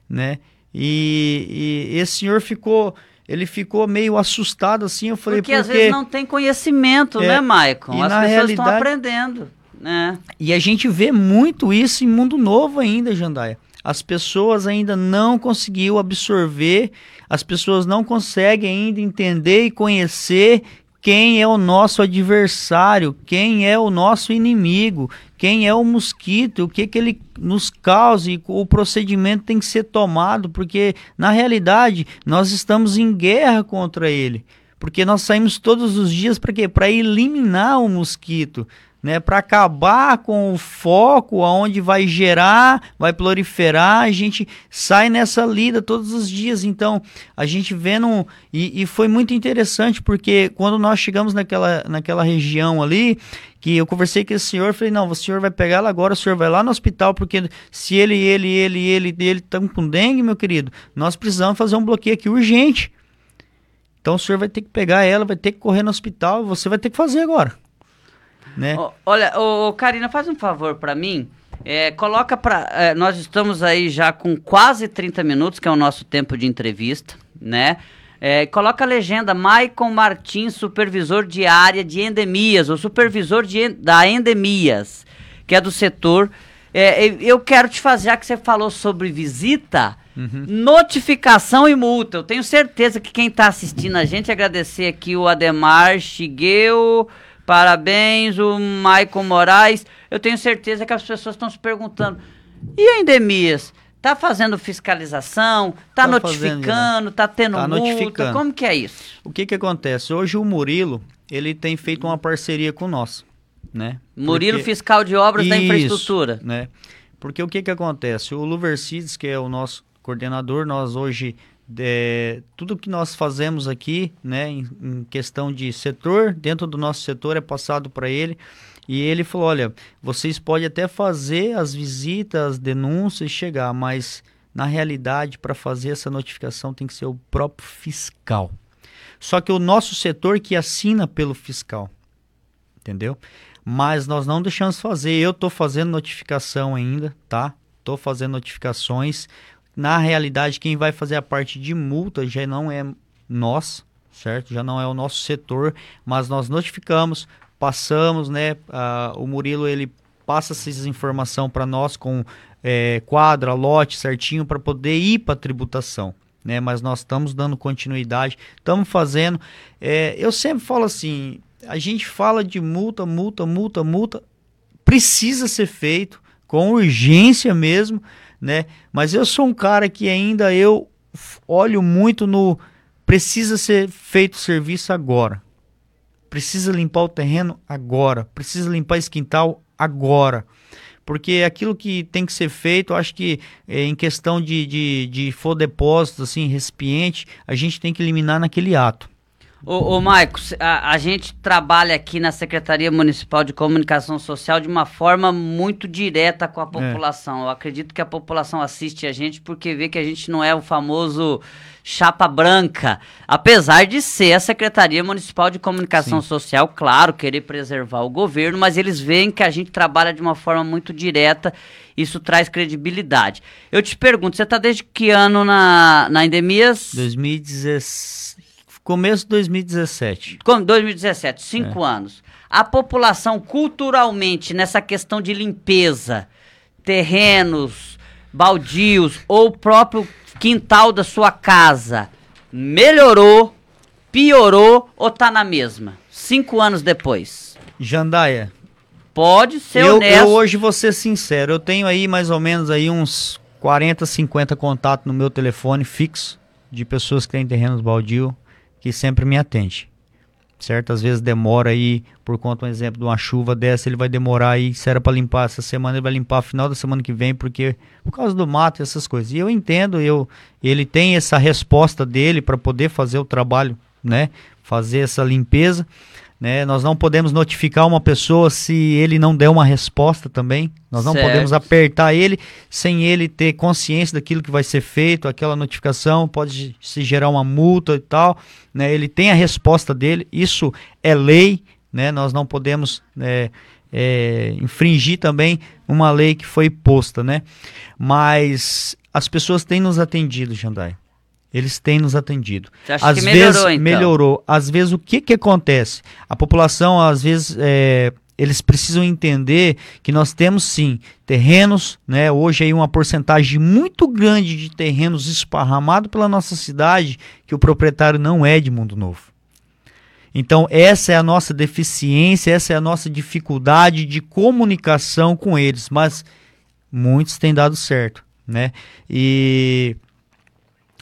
né? E, e esse senhor ficou ele ficou meio assustado assim. Eu falei, porque, porque... às vezes não tem conhecimento, é, né, Maicon? As pessoas estão aprendendo. Né? E a gente vê muito isso em Mundo Novo ainda, Jandaia. As pessoas ainda não conseguiu absorver, as pessoas não conseguem ainda entender e conhecer quem é o nosso adversário, quem é o nosso inimigo, quem é o mosquito, o que, que ele nos causa e o procedimento tem que ser tomado, porque na realidade nós estamos em guerra contra ele. Porque nós saímos todos os dias para quê? Para eliminar o mosquito né, para acabar com o foco aonde vai gerar, vai proliferar, a gente sai nessa lida todos os dias. Então, a gente vendo e, e foi muito interessante porque quando nós chegamos naquela, naquela região ali, que eu conversei com esse senhor, falei, não, o senhor vai pegar ela agora, o senhor vai lá no hospital, porque se ele, ele, ele, ele, ele estão com dengue, meu querido, nós precisamos fazer um bloqueio aqui urgente. Então o senhor vai ter que pegar ela, vai ter que correr no hospital, você vai ter que fazer agora né? olha, ô, Karina, faz um favor para mim. É, coloca para. É, nós estamos aí já com quase 30 minutos, que é o nosso tempo de entrevista, né? É, coloca a legenda Maicon Martins, supervisor de área de endemias, ou supervisor de, da endemias, que é do setor. É, eu quero te fazer, já que você falou sobre visita, uhum. notificação e multa. Eu tenho certeza que quem está assistindo a gente, agradecer aqui o Ademar Chigueu. Parabéns, o Maicon Moraes. Eu tenho certeza que as pessoas estão se perguntando: e a endemias? Tá fazendo fiscalização? Tá, tá notificando? Tá tendo tá multa? Notificando. Como que é isso? O que que acontece? Hoje o Murilo, ele tem feito uma parceria com nós, né? Murilo Porque... Fiscal de Obras isso, da Infraestrutura. né? Porque o que que acontece? O Luversides, que é o nosso coordenador, nós hoje é, tudo que nós fazemos aqui, né, em, em, questão de setor, dentro do nosso setor é passado para ele. E ele falou: olha, vocês podem até fazer as visitas, as denúncias, chegar, mas na realidade, para fazer essa notificação tem que ser o próprio fiscal. Só que o nosso setor que assina pelo fiscal, entendeu? Mas nós não deixamos fazer. Eu estou fazendo notificação ainda, tá? Estou fazendo notificações na realidade, quem vai fazer a parte de multa já não é nós, certo? Já não é o nosso setor, mas nós notificamos, passamos, né? Ah, o Murilo ele passa essa informação para nós com é, quadra, lote certinho para poder ir para tributação. Né, mas nós estamos dando continuidade, estamos fazendo. É, eu sempre falo assim: a gente fala de multa, multa, multa, multa, precisa ser feito com urgência mesmo, né? Mas eu sou um cara que ainda eu olho muito no precisa ser feito o serviço agora. Precisa limpar o terreno agora, precisa limpar esse quintal agora. Porque aquilo que tem que ser feito, acho que é, em questão de, de, de for depósito, assim, recipiente, a gente tem que eliminar naquele ato. Ô, ô Marcos, a, a, gente trabalha aqui na Secretaria Municipal de Comunicação Social de uma forma muito direta com a é. população. É. Eu acredito que a população assiste a gente porque vê que a gente não é o famoso chapa branca. Apesar de ser a Secretaria Municipal de Comunicação Sim. Social, claro, querer preservar o governo, mas eles veem que a gente trabalha de uma forma muito direta. Isso traz credibilidade. Eu te pergunto, você está desde que ano na, na Endemias? 2017. Começo de 2017. Com 2017, cinco é. anos. A população culturalmente nessa questão de limpeza, terrenos, baldios ou próprio quintal da sua casa, melhorou, piorou ou tá na mesma? Cinco anos depois. Jandaia. Pode ser eu, honesto. Eu hoje vou ser sincero, eu tenho aí mais ou menos aí uns 40, 50 contatos no meu telefone fixo de pessoas que têm terrenos baldios que sempre me atende. Certo? Às vezes demora aí, por conta, um exemplo, de uma chuva dessa, ele vai demorar aí, se era para limpar essa semana, ele vai limpar final da semana que vem, porque por causa do mato e essas coisas. E eu entendo, eu, ele tem essa resposta dele para poder fazer o trabalho, né? Fazer essa limpeza. Né? Nós não podemos notificar uma pessoa se ele não der uma resposta também. Nós não certo. podemos apertar ele sem ele ter consciência daquilo que vai ser feito, aquela notificação pode se gerar uma multa e tal. Né? Ele tem a resposta dele, isso é lei, né? nós não podemos é, é, infringir também uma lei que foi posta. Né? Mas as pessoas têm nos atendido, Jandai. Eles têm nos atendido. Você acha às que melhorou, vezes então? melhorou. Às vezes o que que acontece? A população às vezes é, eles precisam entender que nós temos sim terrenos, né? Hoje aí uma porcentagem muito grande de terrenos esparramados pela nossa cidade que o proprietário não é de Mundo Novo. Então essa é a nossa deficiência, essa é a nossa dificuldade de comunicação com eles, mas muitos têm dado certo, né? E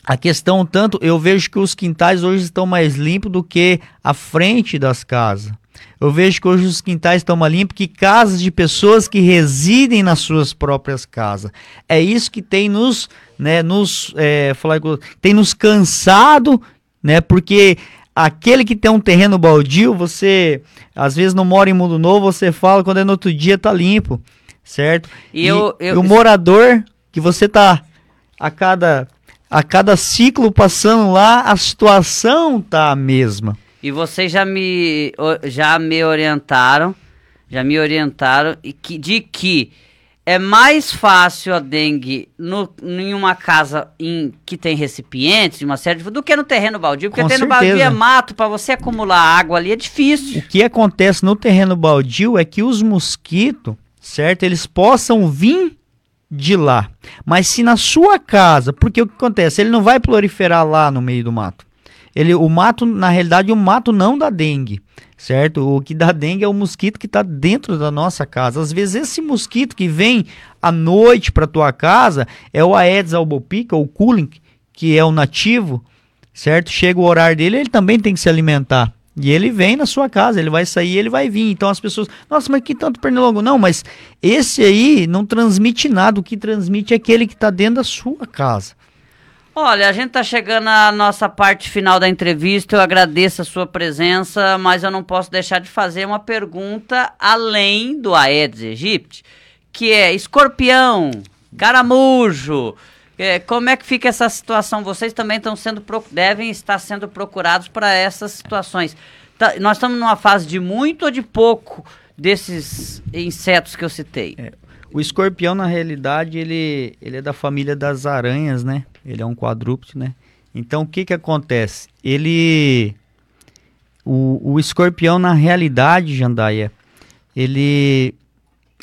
a questão tanto, eu vejo que os quintais hoje estão mais limpos do que a frente das casas. Eu vejo que hoje os quintais estão mais limpos que casas de pessoas que residem nas suas próprias casas. É isso que tem nos, né, nos, é, falar, tem nos cansado, né, porque aquele que tem um terreno baldio, você às vezes não mora em mundo novo, você fala quando é no outro dia tá limpo, certo? E, e, eu, eu... e o morador que você tá a cada a cada ciclo passando lá, a situação tá a mesma. E vocês já me, já me orientaram, já me orientaram de que é mais fácil a dengue no, em uma casa em, que tem recipientes, uma série de, do que no terreno baldio, porque Com terreno certeza. baldio é mato, para você acumular água ali é difícil. O que acontece no terreno baldio é que os mosquitos, certo, eles possam vir de lá. Mas se na sua casa, porque o que acontece? Ele não vai proliferar lá no meio do mato. Ele, o mato, na realidade, o mato não dá dengue, certo? O que dá dengue é o mosquito que está dentro da nossa casa. Às vezes esse mosquito que vem à noite para tua casa é o Aedes albopicus, ou cooling, que é o nativo, certo? Chega o horário dele, ele também tem que se alimentar. E ele vem na sua casa, ele vai sair, ele vai vir. Então as pessoas, nossa, mas que tanto pernilongo? Não, mas esse aí não transmite nada. O que transmite é aquele que está dentro da sua casa. Olha, a gente está chegando à nossa parte final da entrevista. Eu agradeço a sua presença, mas eu não posso deixar de fazer uma pergunta além do Aedes aegypti, que é escorpião, caramujo. É, como é que fica essa situação? Vocês também estão sendo devem estar sendo procurados para essas situações. Tá, nós estamos numa fase de muito ou de pouco desses insetos que eu citei? É. O escorpião, na realidade, ele, ele é da família das aranhas, né? Ele é um quadrúpede, né? Então, o que que acontece? Ele... O, o escorpião, na realidade, Jandaia, ele,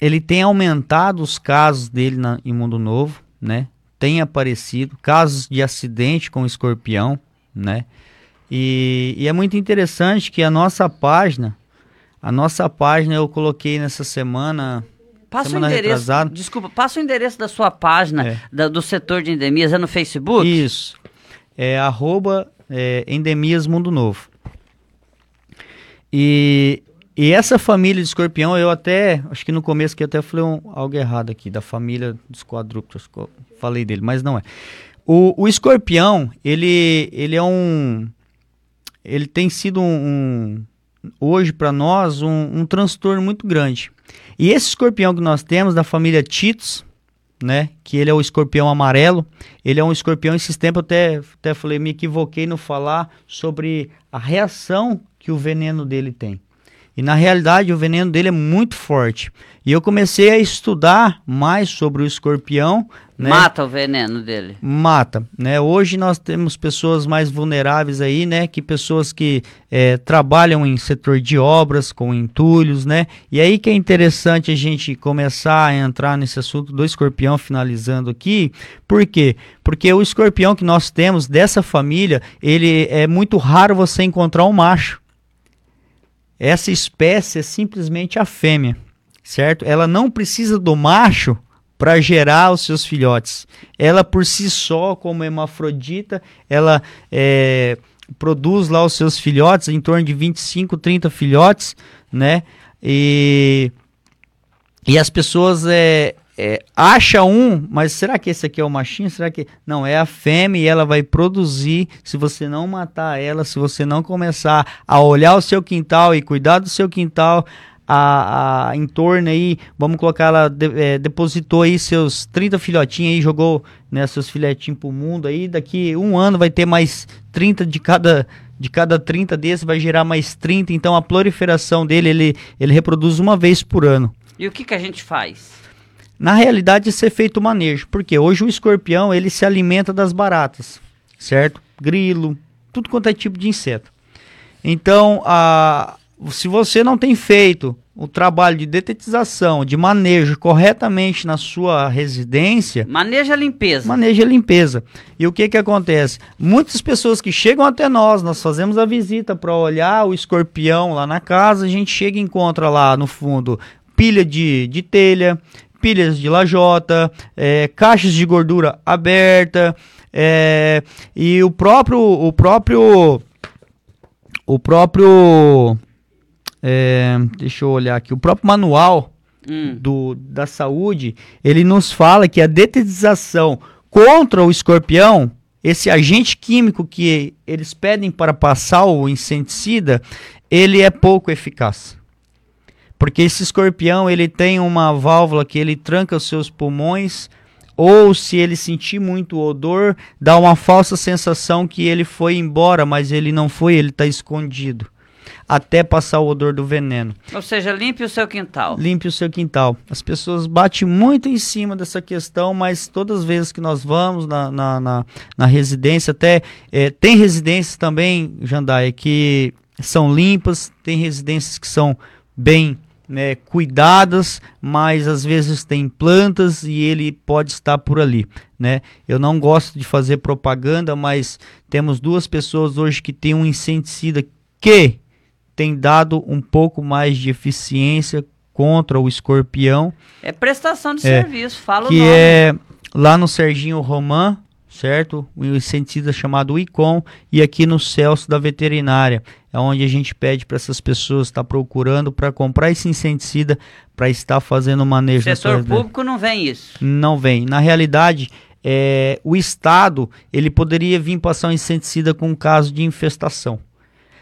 ele tem aumentado os casos dele na, em Mundo Novo, né? Tem aparecido casos de acidente com escorpião, né? E, e é muito interessante que a nossa página, a nossa página eu coloquei nessa semana Passa Semana o endereço. Retrasada. Desculpa, passa o endereço da sua página é. da, do setor de endemias, é no Facebook? Isso. É arroba é, Endemias Mundo Novo. E, e essa família de escorpião, eu até, acho que no começo que até falei um, algo errado aqui, da família dos quadrúpedos, falei dele, mas não é. O, o escorpião, ele, ele é um, ele tem sido um, um hoje para nós um, um transtorno muito grande. E esse escorpião que nós temos da família Titus, né? Que ele é o escorpião amarelo. Ele é um escorpião, esses tempos eu até, até falei, me equivoquei no falar sobre a reação que o veneno dele tem. E na realidade o veneno dele é muito forte. E eu comecei a estudar mais sobre o escorpião. Né? Mata o veneno dele. Mata, né? Hoje nós temos pessoas mais vulneráveis aí, né? Que pessoas que é, trabalham em setor de obras, com entulhos, né? E aí que é interessante a gente começar a entrar nesse assunto do escorpião, finalizando aqui. Por quê? Porque o escorpião que nós temos dessa família, ele é muito raro você encontrar um macho. Essa espécie é simplesmente a fêmea, certo? Ela não precisa do macho para gerar os seus filhotes. Ela por si só, como hermafrodita, ela é, produz lá os seus filhotes, em torno de 25, 30 filhotes, né? E, e as pessoas é, é, acha um, mas será que esse aqui é o machinho? Será que. Não, é a fêmea e ela vai produzir. Se você não matar ela, se você não começar a olhar o seu quintal e cuidar do seu quintal, a, a em torno aí, vamos colocar ela, de, é, depositou aí seus 30 filhotinhos aí, jogou né, seus filhotinhos pro mundo aí, daqui um ano vai ter mais 30 de cada de cada 30 desses vai gerar mais 30, então a proliferação dele, ele, ele reproduz uma vez por ano. E o que, que a gente faz? Na realidade, ser feito o manejo, porque hoje o escorpião ele se alimenta das baratas, certo? Grilo, tudo quanto é tipo de inseto. Então, a, se você não tem feito o trabalho de detetização, de manejo corretamente na sua residência. Maneja a limpeza. Maneja a limpeza. E o que que acontece? Muitas pessoas que chegam até nós, nós fazemos a visita para olhar o escorpião lá na casa, a gente chega e encontra lá no fundo pilha de, de telha, pilhas de lajota, é, caixas de gordura aberta é, e o próprio o próprio o próprio é, deixa eu olhar aqui o próprio manual hum. do, da saúde ele nos fala que a detetização contra o escorpião esse agente químico que eles pedem para passar o inseticida ele é pouco eficaz porque esse escorpião, ele tem uma válvula que ele tranca os seus pulmões, ou se ele sentir muito odor, dá uma falsa sensação que ele foi embora, mas ele não foi, ele está escondido. Até passar o odor do veneno. Ou seja, limpe o seu quintal. Limpe o seu quintal. As pessoas batem muito em cima dessa questão, mas todas as vezes que nós vamos na, na, na, na residência, até é, tem residências também, Jandai, que são limpas, tem residências que são bem né, cuidadas, mas às vezes tem plantas e ele pode estar por ali, né? Eu não gosto de fazer propaganda, mas temos duas pessoas hoje que têm um inseticida que tem dado um pouco mais de eficiência contra o escorpião. É prestação de é, serviço, fala que o nome. é lá no Serginho Romã, certo? O inseticida chamado ICOM e aqui no Celso da Veterinária, é onde a gente pede para essas pessoas estar tá procurando para comprar esse inseticida para estar fazendo o manejo. O setor público não vem isso? Não vem. Na realidade, é, o Estado ele poderia vir passar um inseticida com um caso de infestação,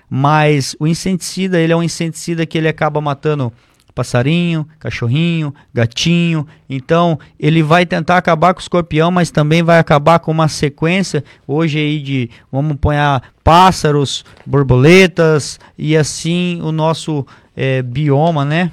mas o inseticida ele é um inseticida que ele acaba matando passarinho, cachorrinho, gatinho. Então, ele vai tentar acabar com o escorpião, mas também vai acabar com uma sequência hoje aí de, vamos pôr pássaros, borboletas e assim o nosso é, bioma, né?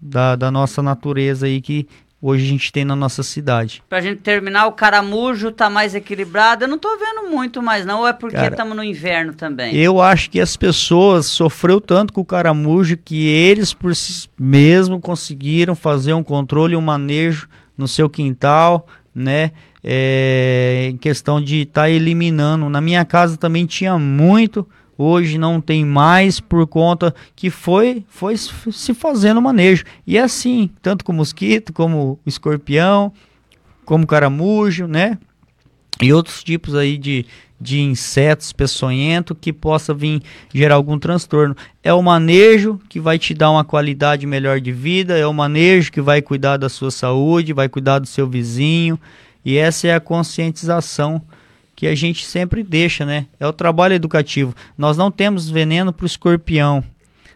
Da, da nossa natureza aí que hoje a gente tem na nossa cidade. Pra gente terminar, o caramujo tá mais equilibrado. Eu não tô vendo muito mais não, ou é porque estamos no inverno também? Eu acho que as pessoas sofreu tanto com o caramujo que eles por si mesmo conseguiram fazer um controle, um manejo no seu quintal, né? É, em questão de estar tá eliminando. Na minha casa também tinha muito, hoje não tem mais por conta que foi foi se fazendo manejo. E é assim, tanto com mosquito, como escorpião, como caramujo, né? E outros tipos aí de, de insetos peçonhentos que possa vir gerar algum transtorno. É o manejo que vai te dar uma qualidade melhor de vida, é o manejo que vai cuidar da sua saúde, vai cuidar do seu vizinho. E essa é a conscientização que a gente sempre deixa, né? É o trabalho educativo. Nós não temos veneno para o escorpião,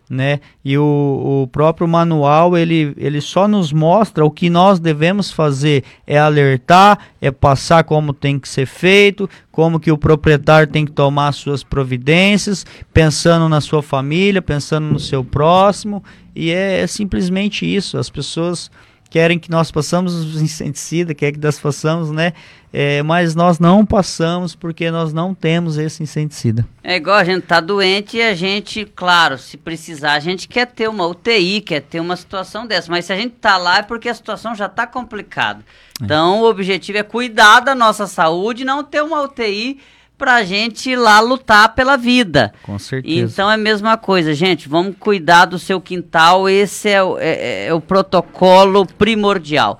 né? E o, o próprio manual ele, ele só nos mostra o que nós devemos fazer é alertar, é passar como tem que ser feito, como que o proprietário tem que tomar suas providências, pensando na sua família, pensando no seu próximo, e é, é simplesmente isso. As pessoas querem que nós passamos os inseticidas, querem que nós façamos, né? É, mas nós não passamos porque nós não temos esse inseticida. É igual a gente tá doente e a gente, claro, se precisar, a gente quer ter uma UTI, quer ter uma situação dessa, mas se a gente tá lá é porque a situação já tá complicada. É. Então, o objetivo é cuidar da nossa saúde, não ter uma UTI para a gente ir lá lutar pela vida. Com certeza. Então é a mesma coisa, gente. Vamos cuidar do seu quintal. Esse é, o, é, é, é o protocolo primordial.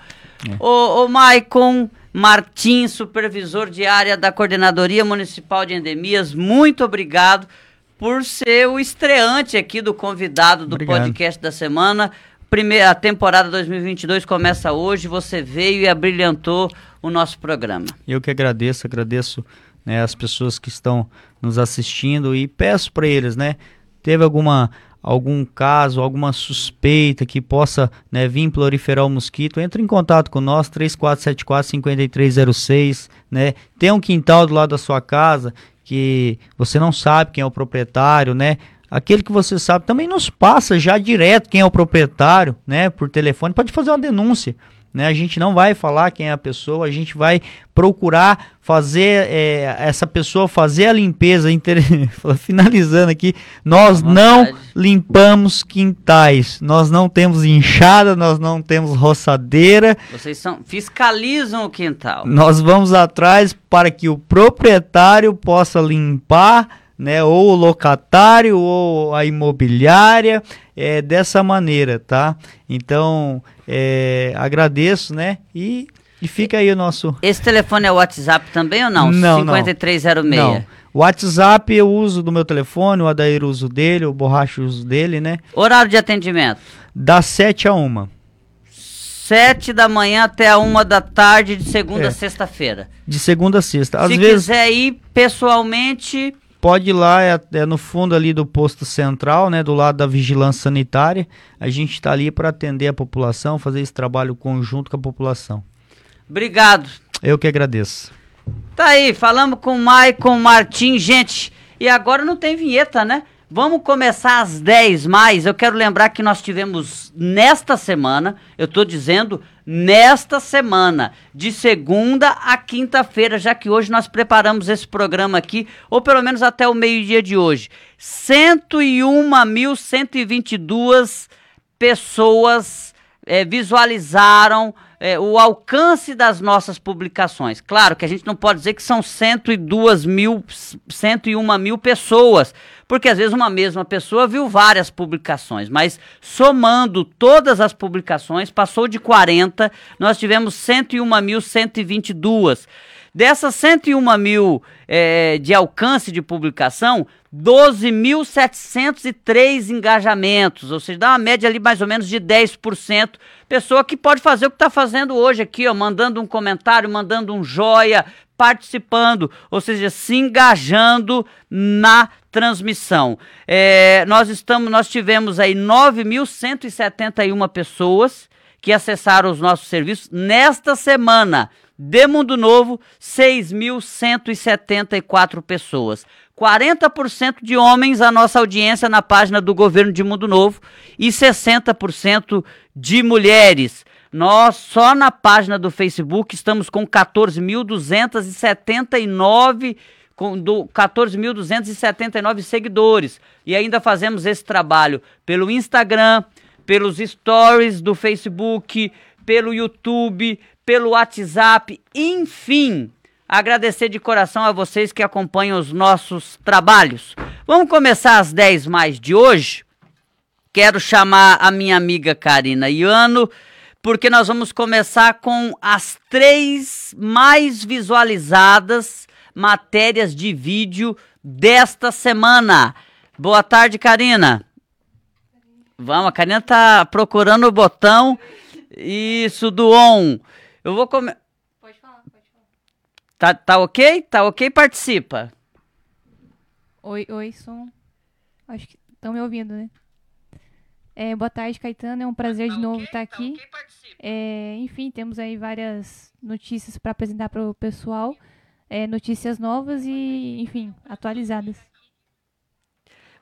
É. Ô, ô Maicon Martins, supervisor de área da Coordenadoria Municipal de Endemias, muito obrigado por ser o estreante aqui do convidado do obrigado. podcast da semana. Primeira, a temporada 2022 começa hoje. Você veio e abrilhantou o nosso programa. Eu que agradeço, agradeço né, as pessoas que estão nos assistindo e peço para eles, né, teve alguma algum caso, alguma suspeita que possa né, vir proliferar o mosquito, entre em contato com nós, 3474-5306, né? Tem um quintal do lado da sua casa que você não sabe quem é o proprietário, né? Aquele que você sabe também nos passa já direto quem é o proprietário, né? Por telefone, pode fazer uma denúncia. Né? A gente não vai falar quem é a pessoa, a gente vai procurar fazer é, essa pessoa fazer a limpeza. Inter... Finalizando aqui, nós não limpamos quintais, nós não temos enxada, nós não temos roçadeira. Vocês são, fiscalizam o quintal. Nós vamos atrás para que o proprietário possa limpar né, ou o locatário ou a imobiliária, é dessa maneira, tá? Então, é, agradeço, né? E, e fica aí o nosso. Esse telefone é o WhatsApp também ou não? Não, 5306. Não. O WhatsApp eu uso do meu telefone, o Adair uso dele, o Borracha uso dele, né? Horário de atendimento? Das 7 a 1. 7 da manhã até a 1 da tarde, de segunda é. a sexta-feira. De segunda a sexta. Às Se vezes... quiser ir pessoalmente, pode ir lá, é, é, no fundo ali do posto central, né, do lado da vigilância sanitária. A gente está ali para atender a população, fazer esse trabalho conjunto com a população. Obrigado. Eu que agradeço. Tá aí, falamos com o Maicon Martins, gente. E agora não tem vinheta, né? Vamos começar às 10 mais. Eu quero lembrar que nós tivemos nesta semana, eu estou dizendo nesta semana, de segunda a quinta-feira, já que hoje nós preparamos esse programa aqui, ou pelo menos até o meio-dia de hoje. 101.122 pessoas é, visualizaram é, o alcance das nossas publicações. Claro que a gente não pode dizer que são 102 mil, 101 mil pessoas, porque às vezes uma mesma pessoa viu várias publicações, mas somando todas as publicações, passou de 40, nós tivemos 101.122. Dessas 101 mil é, de alcance de publicação, 12.703 engajamentos, ou seja, dá uma média ali mais ou menos de 10%. Pessoa que pode fazer o que está fazendo hoje aqui, ó, mandando um comentário, mandando um joia, participando, ou seja, se engajando na transmissão. É, nós estamos, nós tivemos aí 9.171 pessoas que acessaram os nossos serviços nesta semana. De Mundo Novo, 6.174 pessoas. 40% de homens a nossa audiência na página do governo de Mundo Novo e 60% de mulheres. Nós, só na página do Facebook, estamos com 14.279 com 14.279 seguidores. E ainda fazemos esse trabalho pelo Instagram, pelos stories do Facebook, pelo YouTube, pelo WhatsApp, enfim. Agradecer de coração a vocês que acompanham os nossos trabalhos. Vamos começar às 10 mais de hoje. Quero chamar a minha amiga Karina Iano, porque nós vamos começar com as três mais visualizadas matérias de vídeo desta semana. Boa tarde, Karina. Vamos, a Karina tá procurando o botão. Isso, do on. Eu vou comer. Pode falar, pode falar. Tá, tá ok? Tá ok? Participa. Oi, oi, som. Acho que estão me ouvindo, né? É, boa tarde, Caetano. É um prazer tá de novo okay? estar tá aqui. Tá okay, é, enfim, temos aí várias notícias para apresentar para o pessoal é, notícias novas e, enfim, atualizadas.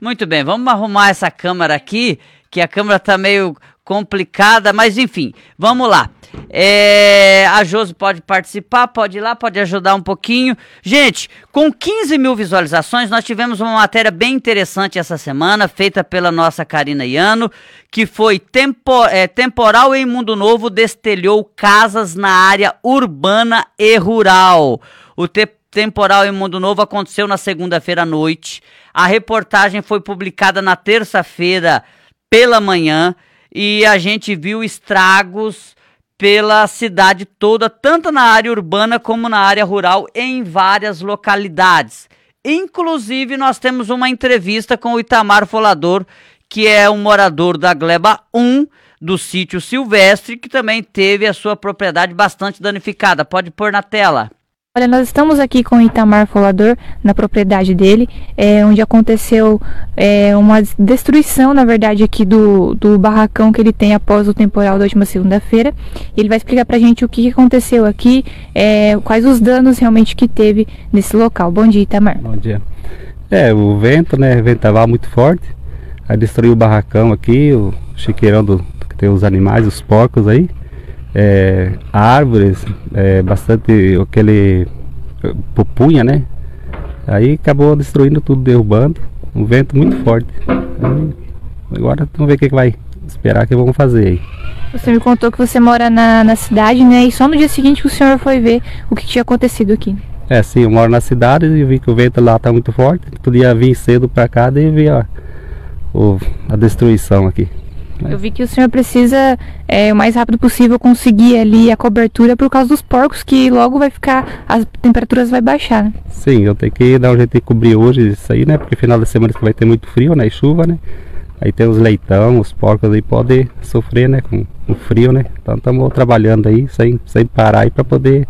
Muito bem, vamos arrumar essa câmera aqui, que a câmera tá meio complicada, mas enfim, vamos lá. É, a Josi pode participar, pode ir lá, pode ajudar um pouquinho. Gente, com 15 mil visualizações, nós tivemos uma matéria bem interessante essa semana, feita pela nossa Karina Iano, que foi tempo, é, Temporal em Mundo Novo destelhou casas na área urbana e rural. O te temporal em Mundo Novo aconteceu na segunda-feira à noite. A reportagem foi publicada na terça-feira pela manhã e a gente viu estragos pela cidade toda, tanto na área urbana como na área rural, em várias localidades. Inclusive, nós temos uma entrevista com o Itamar Folador, que é um morador da Gleba 1 do sítio Silvestre, que também teve a sua propriedade bastante danificada. Pode pôr na tela. Olha, nós estamos aqui com Itamar Folador, na propriedade dele, é, onde aconteceu é, uma destruição, na verdade, aqui do, do barracão que ele tem após o temporal da última segunda-feira. Ele vai explicar pra gente o que aconteceu aqui, é, quais os danos realmente que teve nesse local. Bom dia, Itamar. Bom dia. É, o vento, né, ventava muito forte, aí destruiu o barracão aqui, o chiqueirão do, que tem os animais, os porcos aí é, árvores, é, bastante aquele pupunha, né? Aí acabou destruindo tudo, derrubando. Um vento muito forte. Agora vamos ver o que, que vai esperar que vamos fazer aí. Você me contou que você mora na, na cidade, né? E só no dia seguinte que o senhor foi ver o que tinha acontecido aqui. É, sim, eu moro na cidade e vi que o vento lá tá muito forte. Podia vir cedo para cá e ver o, a destruição aqui. Eu vi que o senhor precisa, é, o mais rápido possível, conseguir ali a cobertura por causa dos porcos, que logo vai ficar, as temperaturas vai baixar, né? Sim, eu tenho que dar um jeito de cobrir hoje isso aí, né? Porque final da semana que vai ter muito frio, né? E chuva, né? Aí tem os leitão, os porcos aí podem sofrer, né? Com o frio, né? Então estamos trabalhando aí, sem, sem parar aí para poder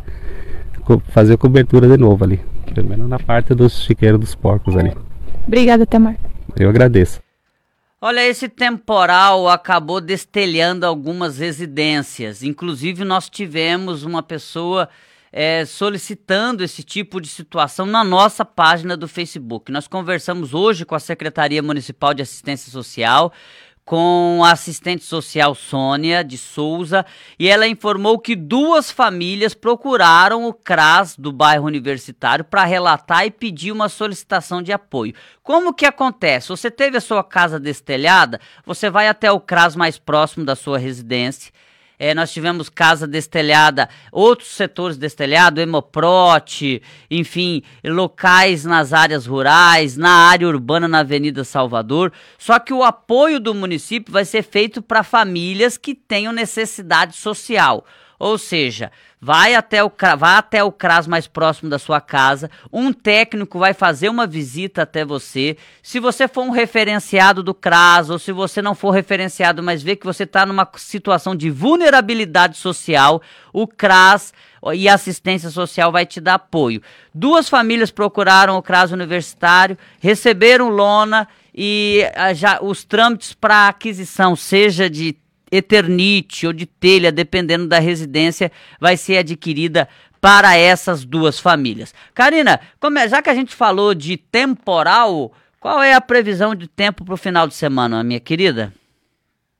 fazer a cobertura de novo ali. Pelo menos na parte dos chiqueiros dos porcos ali. Obrigada, Tamar. Eu agradeço. Olha, esse temporal acabou destelhando algumas residências. Inclusive, nós tivemos uma pessoa é, solicitando esse tipo de situação na nossa página do Facebook. Nós conversamos hoje com a Secretaria Municipal de Assistência Social com a assistente social Sônia de Souza e ela informou que duas famílias procuraram o CRAS do bairro universitário para relatar e pedir uma solicitação de apoio. Como que acontece? Você teve a sua casa destelhada, você vai até o CRAS mais próximo da sua residência é, nós tivemos casa destelhada, outros setores destelhado, Hemoprote, enfim, locais nas áreas rurais, na área urbana, na Avenida Salvador. Só que o apoio do município vai ser feito para famílias que tenham necessidade social. Ou seja, vai até o vá até o CRAS mais próximo da sua casa, um técnico vai fazer uma visita até você. Se você for um referenciado do CRAS ou se você não for referenciado, mas vê que você está numa situação de vulnerabilidade social, o CRAS e a assistência social vai te dar apoio. Duas famílias procuraram o CRAS universitário, receberam lona e ah, já os trâmites para aquisição, seja de Eternite ou de telha, dependendo da residência, vai ser adquirida para essas duas famílias. Karina, é, já que a gente falou de temporal, qual é a previsão de tempo para o final de semana, minha querida?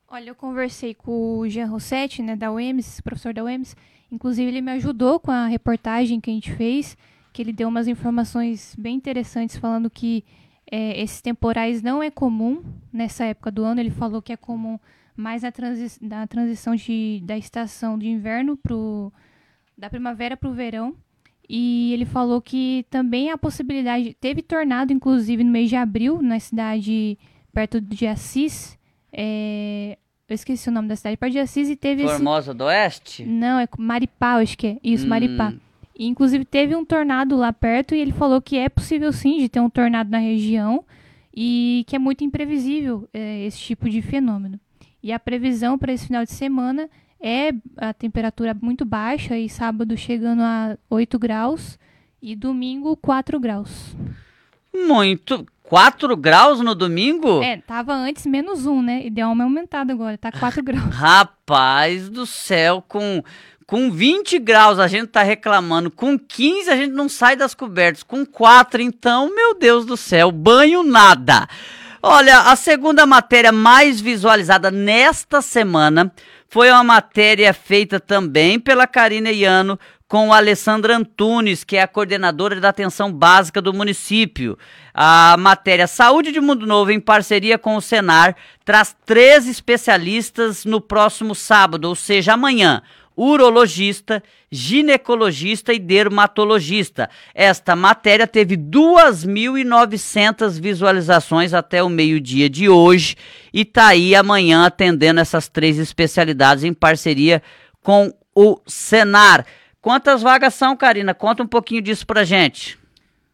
Olha, eu conversei com o Jean Rossetti, né, da UEMS, professor da UEMS. Inclusive, ele me ajudou com a reportagem que a gente fez, que ele deu umas informações bem interessantes falando que é, esses temporais não é comum nessa época do ano. Ele falou que é comum mais na, transi na transição de, da estação de inverno pro, da primavera para o verão. E ele falou que também a possibilidade. Teve tornado, inclusive, no mês de abril, na cidade perto de Assis. É, eu esqueci o nome da cidade, perto de Assis, e teve. Formosa esse... do Oeste? Não, é Maripá, acho que é. Isso, hum. Maripá. E, inclusive, teve um tornado lá perto e ele falou que é possível sim de ter um tornado na região e que é muito imprevisível é, esse tipo de fenômeno. E a previsão para esse final de semana é a temperatura muito baixa e sábado chegando a 8 graus e domingo 4 graus. Muito. 4 graus no domingo? É, tava antes menos 1, né? E deu uma aumentada agora, tá 4 graus. Rapaz do céu, com, com 20 graus a gente tá reclamando, com 15 a gente não sai das cobertas, com 4 então, meu Deus do céu, banho nada. Olha, a segunda matéria mais visualizada nesta semana foi uma matéria feita também pela Karina Iano com a Alessandra Antunes, que é a coordenadora da atenção básica do município. A matéria Saúde de Mundo Novo, em parceria com o Senar, traz três especialistas no próximo sábado, ou seja, amanhã urologista, ginecologista e dermatologista. Esta matéria teve 2.900 visualizações até o meio-dia de hoje e está aí amanhã atendendo essas três especialidades em parceria com o Senar. Quantas vagas são, Karina? Conta um pouquinho disso pra gente.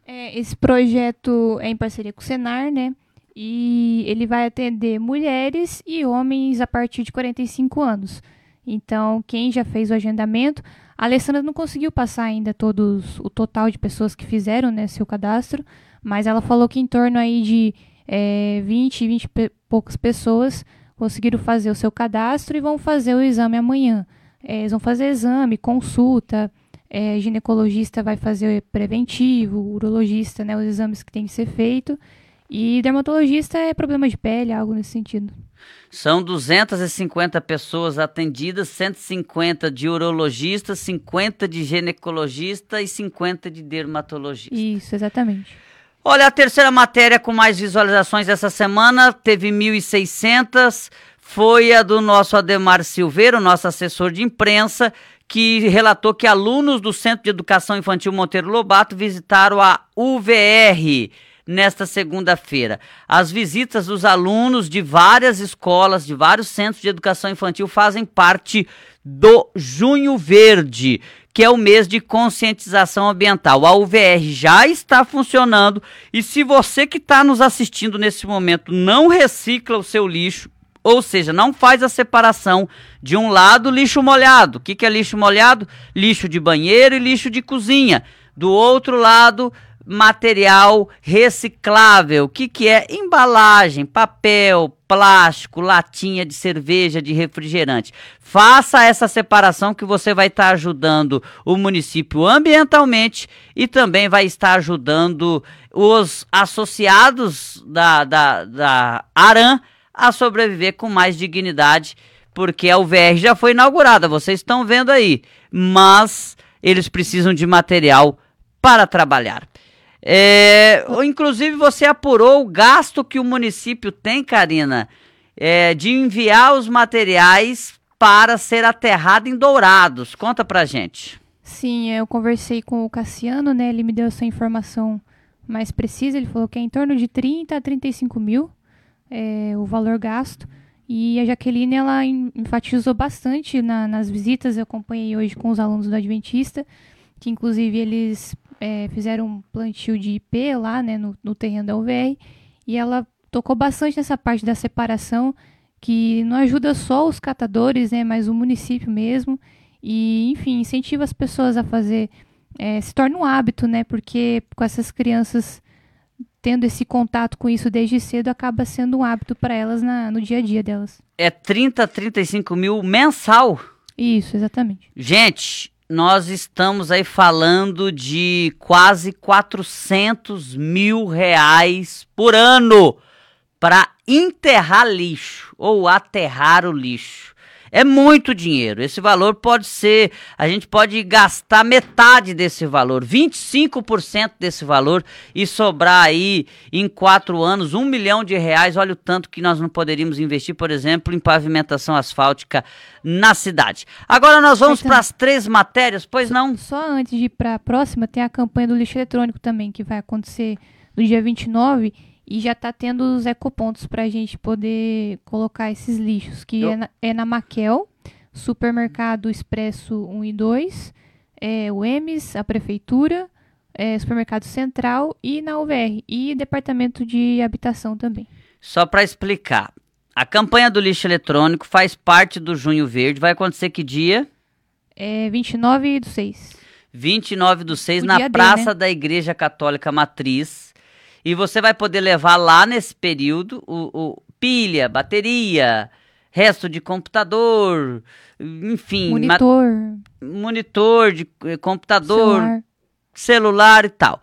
É, esse projeto é em parceria com o Senar, né? E ele vai atender mulheres e homens a partir de 45 anos. Então, quem já fez o agendamento, a Alessandra não conseguiu passar ainda todos o total de pessoas que fizeram né, seu cadastro, mas ela falou que em torno aí de é, 20, 20 e poucas pessoas conseguiram fazer o seu cadastro e vão fazer o exame amanhã. É, eles vão fazer exame, consulta, é, ginecologista vai fazer preventivo, urologista, né, os exames que tem que ser feito, e dermatologista é problema de pele, algo nesse sentido. São 250 pessoas atendidas, 150 de urologista, 50 de ginecologista e 50 de dermatologista. Isso, exatamente. Olha, a terceira matéria com mais visualizações essa semana teve 1.600, foi a do nosso Ademar Silveira, nosso assessor de imprensa, que relatou que alunos do Centro de Educação Infantil Monteiro Lobato visitaram a UVR nesta segunda-feira. As visitas dos alunos de várias escolas, de vários centros de educação infantil fazem parte do Junho Verde, que é o mês de conscientização ambiental. A UVR já está funcionando e se você que está nos assistindo nesse momento não recicla o seu lixo, ou seja, não faz a separação de um lado lixo molhado. O que, que é lixo molhado? Lixo de banheiro e lixo de cozinha. Do outro lado, material reciclável. O que, que é? Embalagem, papel, plástico, latinha de cerveja, de refrigerante. Faça essa separação que você vai estar ajudando o município ambientalmente e também vai estar ajudando os associados da, da, da Aran a sobreviver com mais dignidade, porque a UVR já foi inaugurada, vocês estão vendo aí, mas eles precisam de material para trabalhar. É, inclusive, você apurou o gasto que o município tem, Karina, é, de enviar os materiais para ser aterrado em Dourados. Conta pra gente. Sim, eu conversei com o Cassiano, né? Ele me deu essa informação mais precisa. Ele falou que é em torno de 30 a 35 mil é, o valor gasto. E a Jaqueline, ela enfatizou bastante na, nas visitas. Eu acompanhei hoje com os alunos do Adventista, que inclusive eles é, fizeram um plantio de IP lá, né, no, no terreno da UVR, e ela tocou bastante nessa parte da separação, que não ajuda só os catadores, né, mas o município mesmo, e, enfim, incentiva as pessoas a fazer, é, se torna um hábito, né, porque com essas crianças tendo esse contato com isso desde cedo, acaba sendo um hábito para elas na, no dia a dia delas. É 30, 35 mil mensal? Isso, exatamente. Gente, nós estamos aí falando de quase 400 mil reais por ano para enterrar lixo ou aterrar o lixo. É muito dinheiro. Esse valor pode ser, a gente pode gastar metade desse valor, 25% desse valor e sobrar aí em quatro anos um milhão de reais. Olha o tanto que nós não poderíamos investir, por exemplo, em pavimentação asfáltica na cidade. Agora nós vamos para as três matérias, pois não? Só antes de ir para a próxima, tem a campanha do lixo eletrônico também, que vai acontecer no dia 29 e já tá tendo os ecopontos para a gente poder colocar esses lixos, que é na, é na Maquel, Supermercado Expresso 1 e 2, é, o EMS, a Prefeitura, é, Supermercado Central e na UVR, e Departamento de Habitação também. Só para explicar, a campanha do lixo eletrônico faz parte do Junho Verde, vai acontecer que dia? É 29 do 6. 29 do 6, o na Praça D, né? da Igreja Católica Matriz, e você vai poder levar lá nesse período o, o pilha, bateria, resto de computador, enfim. Monitor. Monitor de eh, computador, celular. celular. e tal.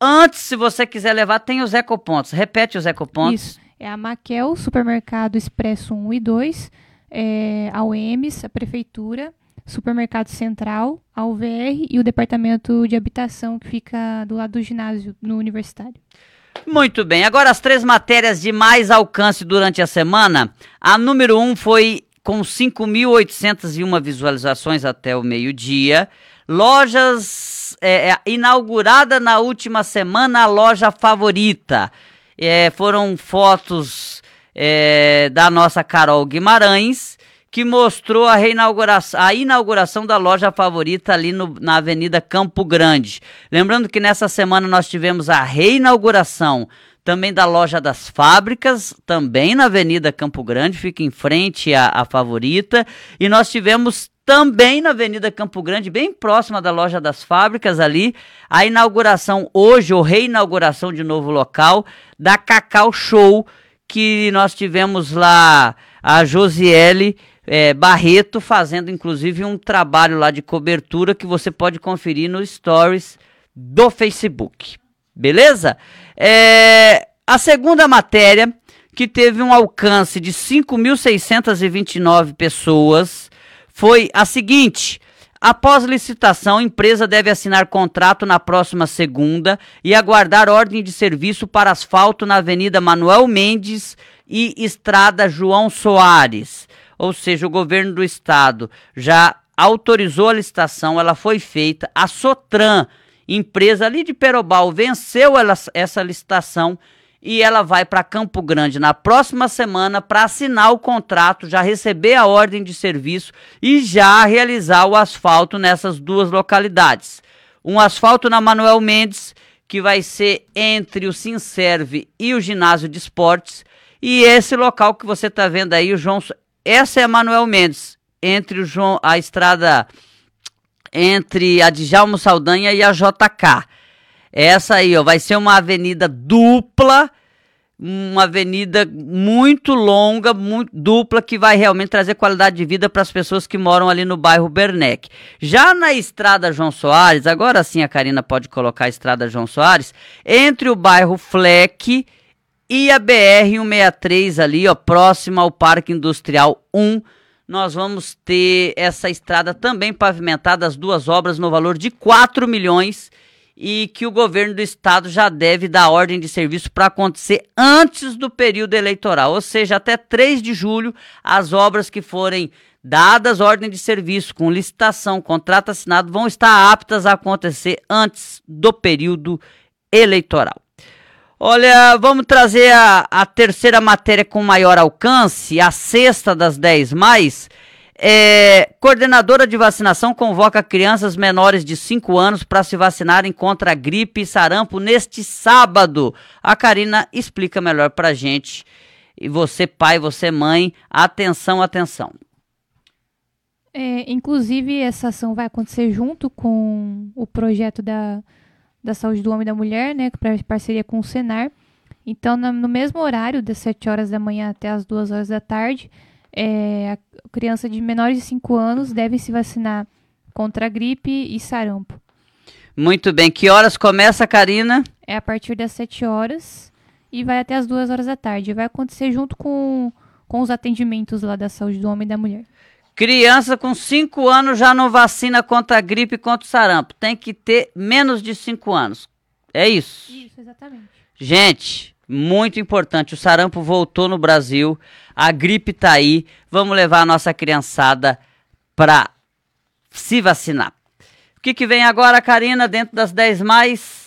Antes, se você quiser levar, tem os ecopontos. Repete os ecopontos. Isso. É a Maquel, Supermercado Expresso 1 e 2, é, a UEMS, a Prefeitura, Supermercado Central, a UVR e o Departamento de Habitação, que fica do lado do ginásio, no Universitário. Muito bem, agora as três matérias de mais alcance durante a semana. A número um foi com 5.801 visualizações até o meio-dia. Lojas é, é, inaugurada na última semana, a loja favorita. É, foram fotos é, da nossa Carol Guimarães que mostrou a reinauguração, a inauguração da loja favorita ali no, na Avenida Campo Grande. Lembrando que nessa semana nós tivemos a reinauguração também da loja das fábricas, também na Avenida Campo Grande, fica em frente à, à favorita, e nós tivemos também na Avenida Campo Grande, bem próxima da loja das fábricas ali, a inauguração hoje, ou reinauguração de novo local, da Cacau Show, que nós tivemos lá a Josiele é, Barreto fazendo inclusive um trabalho lá de cobertura que você pode conferir no Stories do Facebook. Beleza? É, a segunda matéria, que teve um alcance de 5.629 pessoas, foi a seguinte. Após licitação, a empresa deve assinar contrato na próxima segunda e aguardar ordem de serviço para asfalto na Avenida Manuel Mendes e Estrada João Soares ou seja, o governo do estado já autorizou a licitação, ela foi feita, a Sotran, empresa ali de Perobal, venceu ela, essa licitação e ela vai para Campo Grande na próxima semana para assinar o contrato, já receber a ordem de serviço e já realizar o asfalto nessas duas localidades. Um asfalto na Manuel Mendes, que vai ser entre o Sinserve e o ginásio de esportes, e esse local que você está vendo aí, o João, essa é Manuel Mendes, entre o João, a estrada entre a Djalmo Saldanha e a JK. Essa aí, ó, vai ser uma avenida dupla, uma avenida muito longa, muito dupla, que vai realmente trazer qualidade de vida para as pessoas que moram ali no bairro Bernec. Já na estrada João Soares, agora sim a Karina pode colocar a estrada João Soares, entre o bairro Fleck e a BR-163 ali, ó, próxima ao Parque Industrial 1, nós vamos ter essa estrada também pavimentada, as duas obras no valor de 4 milhões e que o governo do estado já deve dar ordem de serviço para acontecer antes do período eleitoral, ou seja, até 3 de julho, as obras que forem dadas ordem de serviço com licitação, contrato assinado, vão estar aptas a acontecer antes do período eleitoral. Olha, vamos trazer a, a terceira matéria com maior alcance, a sexta das dez mais. É, coordenadora de vacinação convoca crianças menores de 5 anos para se vacinarem contra a gripe e sarampo neste sábado. A Karina explica melhor para gente. E você, pai, você, mãe, atenção, atenção. É, inclusive, essa ação vai acontecer junto com o projeto da da Saúde do Homem e da Mulher, né, para parceria com o Senar. Então, no mesmo horário, das 7 horas da manhã até as 2 horas da tarde, é, a criança de menores de 5 anos deve se vacinar contra a gripe e sarampo. Muito bem. Que horas começa, Karina? É a partir das 7 horas. e vai até as duas horas da tarde. Vai acontecer junto com, com os atendimentos lá da saúde do homem e da mulher. Criança com 5 anos já não vacina contra a gripe e contra o sarampo. Tem que ter menos de 5 anos. É isso? Isso, exatamente. Gente, muito importante. O sarampo voltou no Brasil. A gripe tá aí. Vamos levar a nossa criançada para se vacinar. O que, que vem agora, Karina, dentro das 10 mais?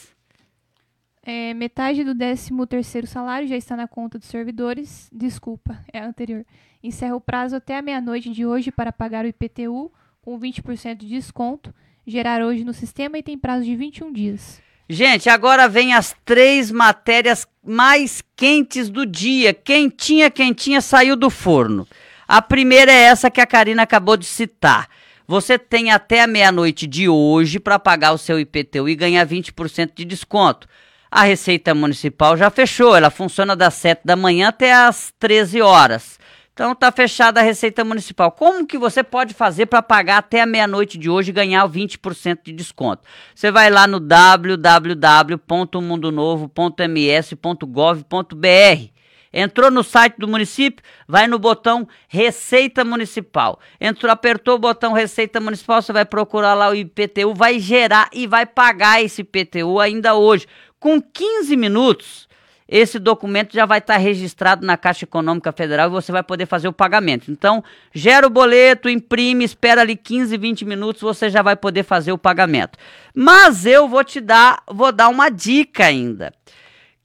É, metade do 13º salário já está na conta dos servidores. Desculpa, é a anterior. Encerra o prazo até a meia-noite de hoje para pagar o IPTU com 20% de desconto. Gerar hoje no sistema e tem prazo de 21 dias. Gente, agora vem as três matérias mais quentes do dia. Quentinha, quentinha, saiu do forno. A primeira é essa que a Karina acabou de citar. Você tem até a meia-noite de hoje para pagar o seu IPTU e ganhar 20% de desconto. A Receita Municipal já fechou, ela funciona das 7 da manhã até as 13 horas. Então está fechada a Receita Municipal. Como que você pode fazer para pagar até a meia-noite de hoje e ganhar 20% de desconto? Você vai lá no www.mundonovo.ms.gov.br. Entrou no site do município, vai no botão Receita Municipal. Entrou, apertou o botão Receita Municipal, você vai procurar lá o IPTU, vai gerar e vai pagar esse IPTU ainda hoje. Com 15 minutos, esse documento já vai estar registrado na Caixa Econômica Federal e você vai poder fazer o pagamento. Então, gera o boleto, imprime, espera ali 15, 20 minutos, você já vai poder fazer o pagamento. Mas eu vou te dar, vou dar uma dica ainda.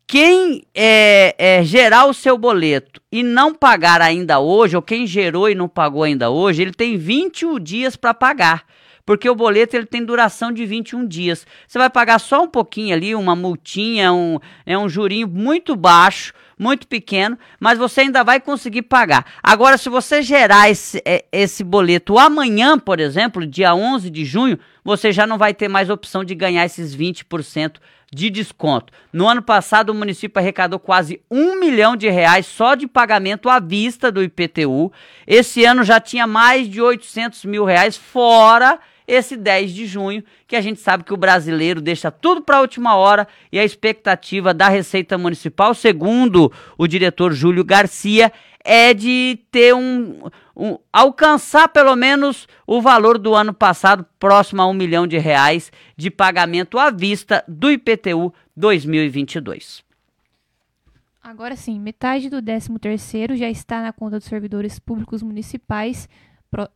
Quem é, é, gerar o seu boleto e não pagar ainda hoje, ou quem gerou e não pagou ainda hoje, ele tem 21 dias para pagar porque o boleto ele tem duração de 21 dias. Você vai pagar só um pouquinho ali, uma multinha, um, é um jurinho muito baixo, muito pequeno, mas você ainda vai conseguir pagar. Agora, se você gerar esse, é, esse boleto amanhã, por exemplo, dia 11 de junho, você já não vai ter mais opção de ganhar esses 20% de desconto. No ano passado, o município arrecadou quase um milhão de reais só de pagamento à vista do IPTU. Esse ano já tinha mais de 800 mil reais, fora esse 10 de junho, que a gente sabe que o brasileiro deixa tudo para a última hora e a expectativa da Receita Municipal, segundo o diretor Júlio Garcia, é de ter um, um, alcançar pelo menos o valor do ano passado, próximo a um milhão de reais de pagamento à vista do IPTU 2022. Agora sim, metade do 13 terceiro já está na conta dos servidores públicos municipais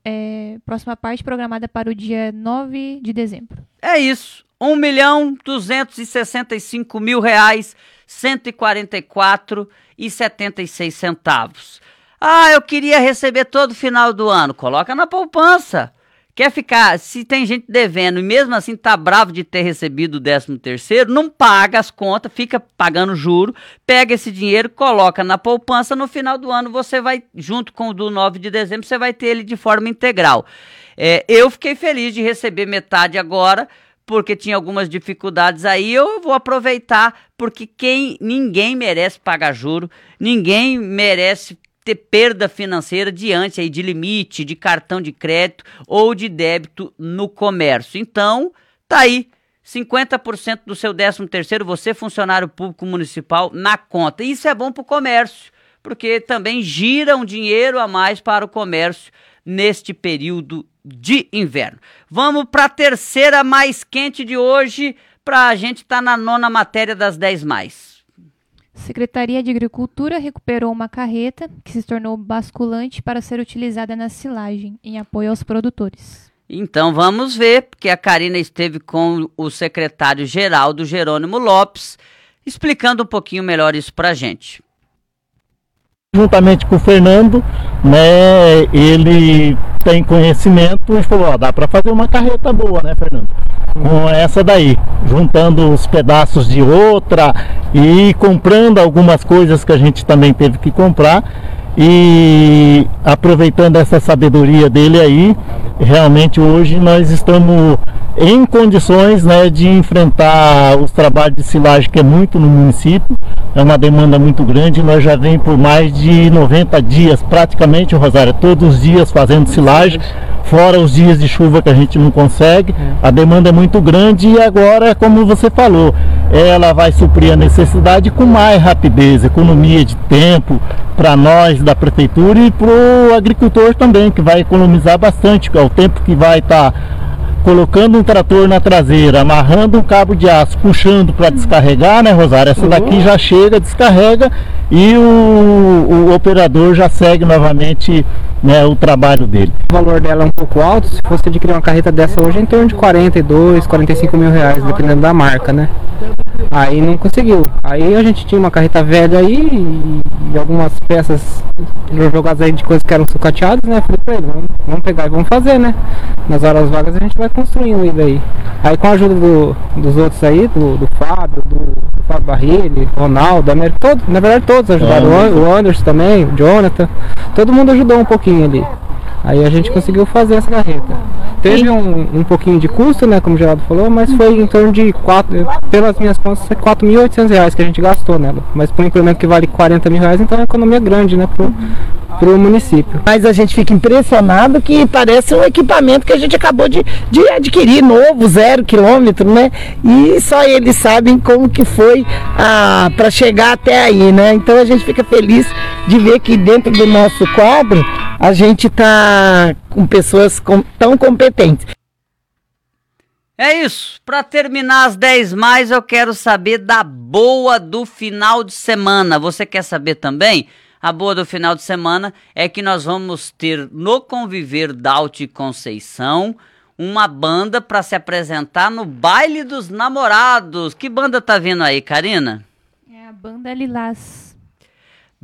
É, próxima parte programada para o dia 9 de dezembro. É isso. 1 milhão 265 mil reais, 144 e 76 centavos. Ah, eu queria receber todo final do ano. Coloca na poupança. Quer ficar, se tem gente devendo e mesmo assim tá bravo de ter recebido o 13 terceiro, não paga as contas, fica pagando juro, pega esse dinheiro, coloca na poupança, no final do ano você vai, junto com o do 9 de dezembro, você vai ter ele de forma integral. É, eu fiquei feliz de receber metade agora, porque tinha algumas dificuldades aí, eu vou aproveitar, porque quem ninguém merece pagar juro, ninguém merece ter perda financeira diante aí de limite de cartão de crédito ou de débito no comércio. Então, tá aí 50% do seu 13 terceiro você funcionário público municipal na conta. Isso é bom para o comércio, porque também gira um dinheiro a mais para o comércio neste período de inverno. Vamos para a terceira mais quente de hoje, para a gente estar tá na nona matéria das 10 mais. Secretaria de Agricultura recuperou uma carreta que se tornou basculante para ser utilizada na silagem, em apoio aos produtores. Então vamos ver, porque a Karina esteve com o secretário-geral do Jerônimo Lopes, explicando um pouquinho melhor isso para a gente. Juntamente com o Fernando, né, ele tem conhecimento e falou, ó, dá para fazer uma carreta boa, né, Fernando? Com essa daí, juntando os pedaços de outra e comprando algumas coisas que a gente também teve que comprar. E aproveitando essa sabedoria dele aí, realmente hoje nós estamos em condições né, de enfrentar os trabalhos de silagem que é muito no município, é uma demanda muito grande, nós já vem por mais de 90 dias praticamente, Rosário, todos os dias fazendo silagem, fora os dias de chuva que a gente não consegue, a demanda é muito grande e agora, como você falou, ela vai suprir a necessidade com mais rapidez, economia de tempo para nós da prefeitura e para o agricultor também, que vai economizar bastante, que é o tempo que vai estar tá colocando um trator na traseira, amarrando um cabo de aço, puxando para descarregar, né, Rosário? Essa daqui já chega, descarrega e o, o operador já segue novamente né, o trabalho dele. O valor dela é um pouco alto, se fosse adquirir uma carreta dessa hoje é em torno de 42, 45 mil reais, dependendo da marca, né? Aí não conseguiu. Aí a gente tinha uma carreta velha aí e algumas peças jogadas aí de coisas que eram sucateadas, né? Falei pra ele, vamos, vamos pegar e vamos fazer, né? Nas horas vagas a gente vai construindo isso aí. Aí com a ajuda do, dos outros aí, do, do Fábio, do, do Fábio Barrilli, Ronaldo, América, todo, na verdade todos ajudaram. É, o Anderson também, o Jonathan, todo mundo ajudou um pouquinho ali. Aí a gente conseguiu fazer essa carreta. Teve um, um pouquinho de custo, né, como o Geraldo falou, mas foi em torno de, quatro, pelas minhas contas, 4.800 reais que a gente gastou nela. Mas por um implemento que vale 40 mil reais, então é uma economia grande, né, pro, para o município. Mas a gente fica impressionado que parece um equipamento que a gente acabou de, de adquirir, novo, zero quilômetro, né? E só eles sabem como que foi ah, para chegar até aí, né? Então a gente fica feliz de ver que dentro do nosso quadro a gente está com pessoas com, tão competentes. É isso. Para terminar as 10 mais, eu quero saber da boa do final de semana. Você quer saber também? A boa do final de semana é que nós vamos ter no Conviver Dalte Conceição uma banda para se apresentar no Baile dos Namorados. Que banda tá vindo aí, Karina? É a Banda Lilás.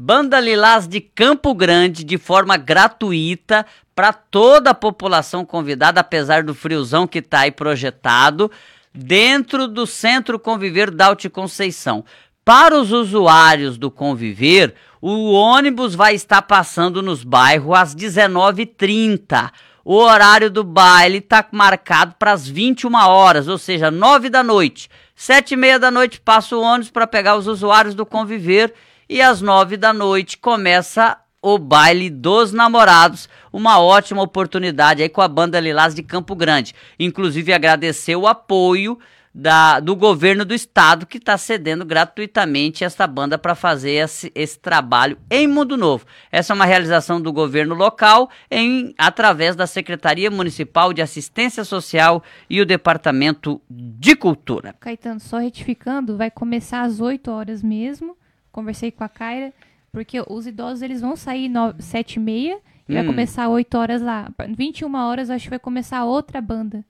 Banda Lilás de Campo Grande, de forma gratuita, para toda a população convidada, apesar do friozão que está aí projetado, dentro do Centro Conviver Dalte Conceição. Para os usuários do Conviver, o ônibus vai estar passando nos bairros às 19h30. O horário do baile está marcado para as 21 horas, ou seja, 9 da noite. Sete e meia da noite passa o ônibus para pegar os usuários do Conviver e às 9 da noite começa o baile dos namorados. Uma ótima oportunidade aí com a banda Lilás de Campo Grande. Inclusive agradecer o apoio da, do governo do estado que está cedendo gratuitamente essa banda para fazer esse, esse, trabalho em Mundo Novo. Essa é uma realização do governo local em através da Secretaria Municipal de Assistência Social e o Departamento de Cultura. Caetano, só retificando, vai começar às 8 horas mesmo. Conversei com a Kaira, porque os idosos eles vão sair 7 e meia e hum. vai começar 8 horas lá. 21 horas acho que vai começar outra banda.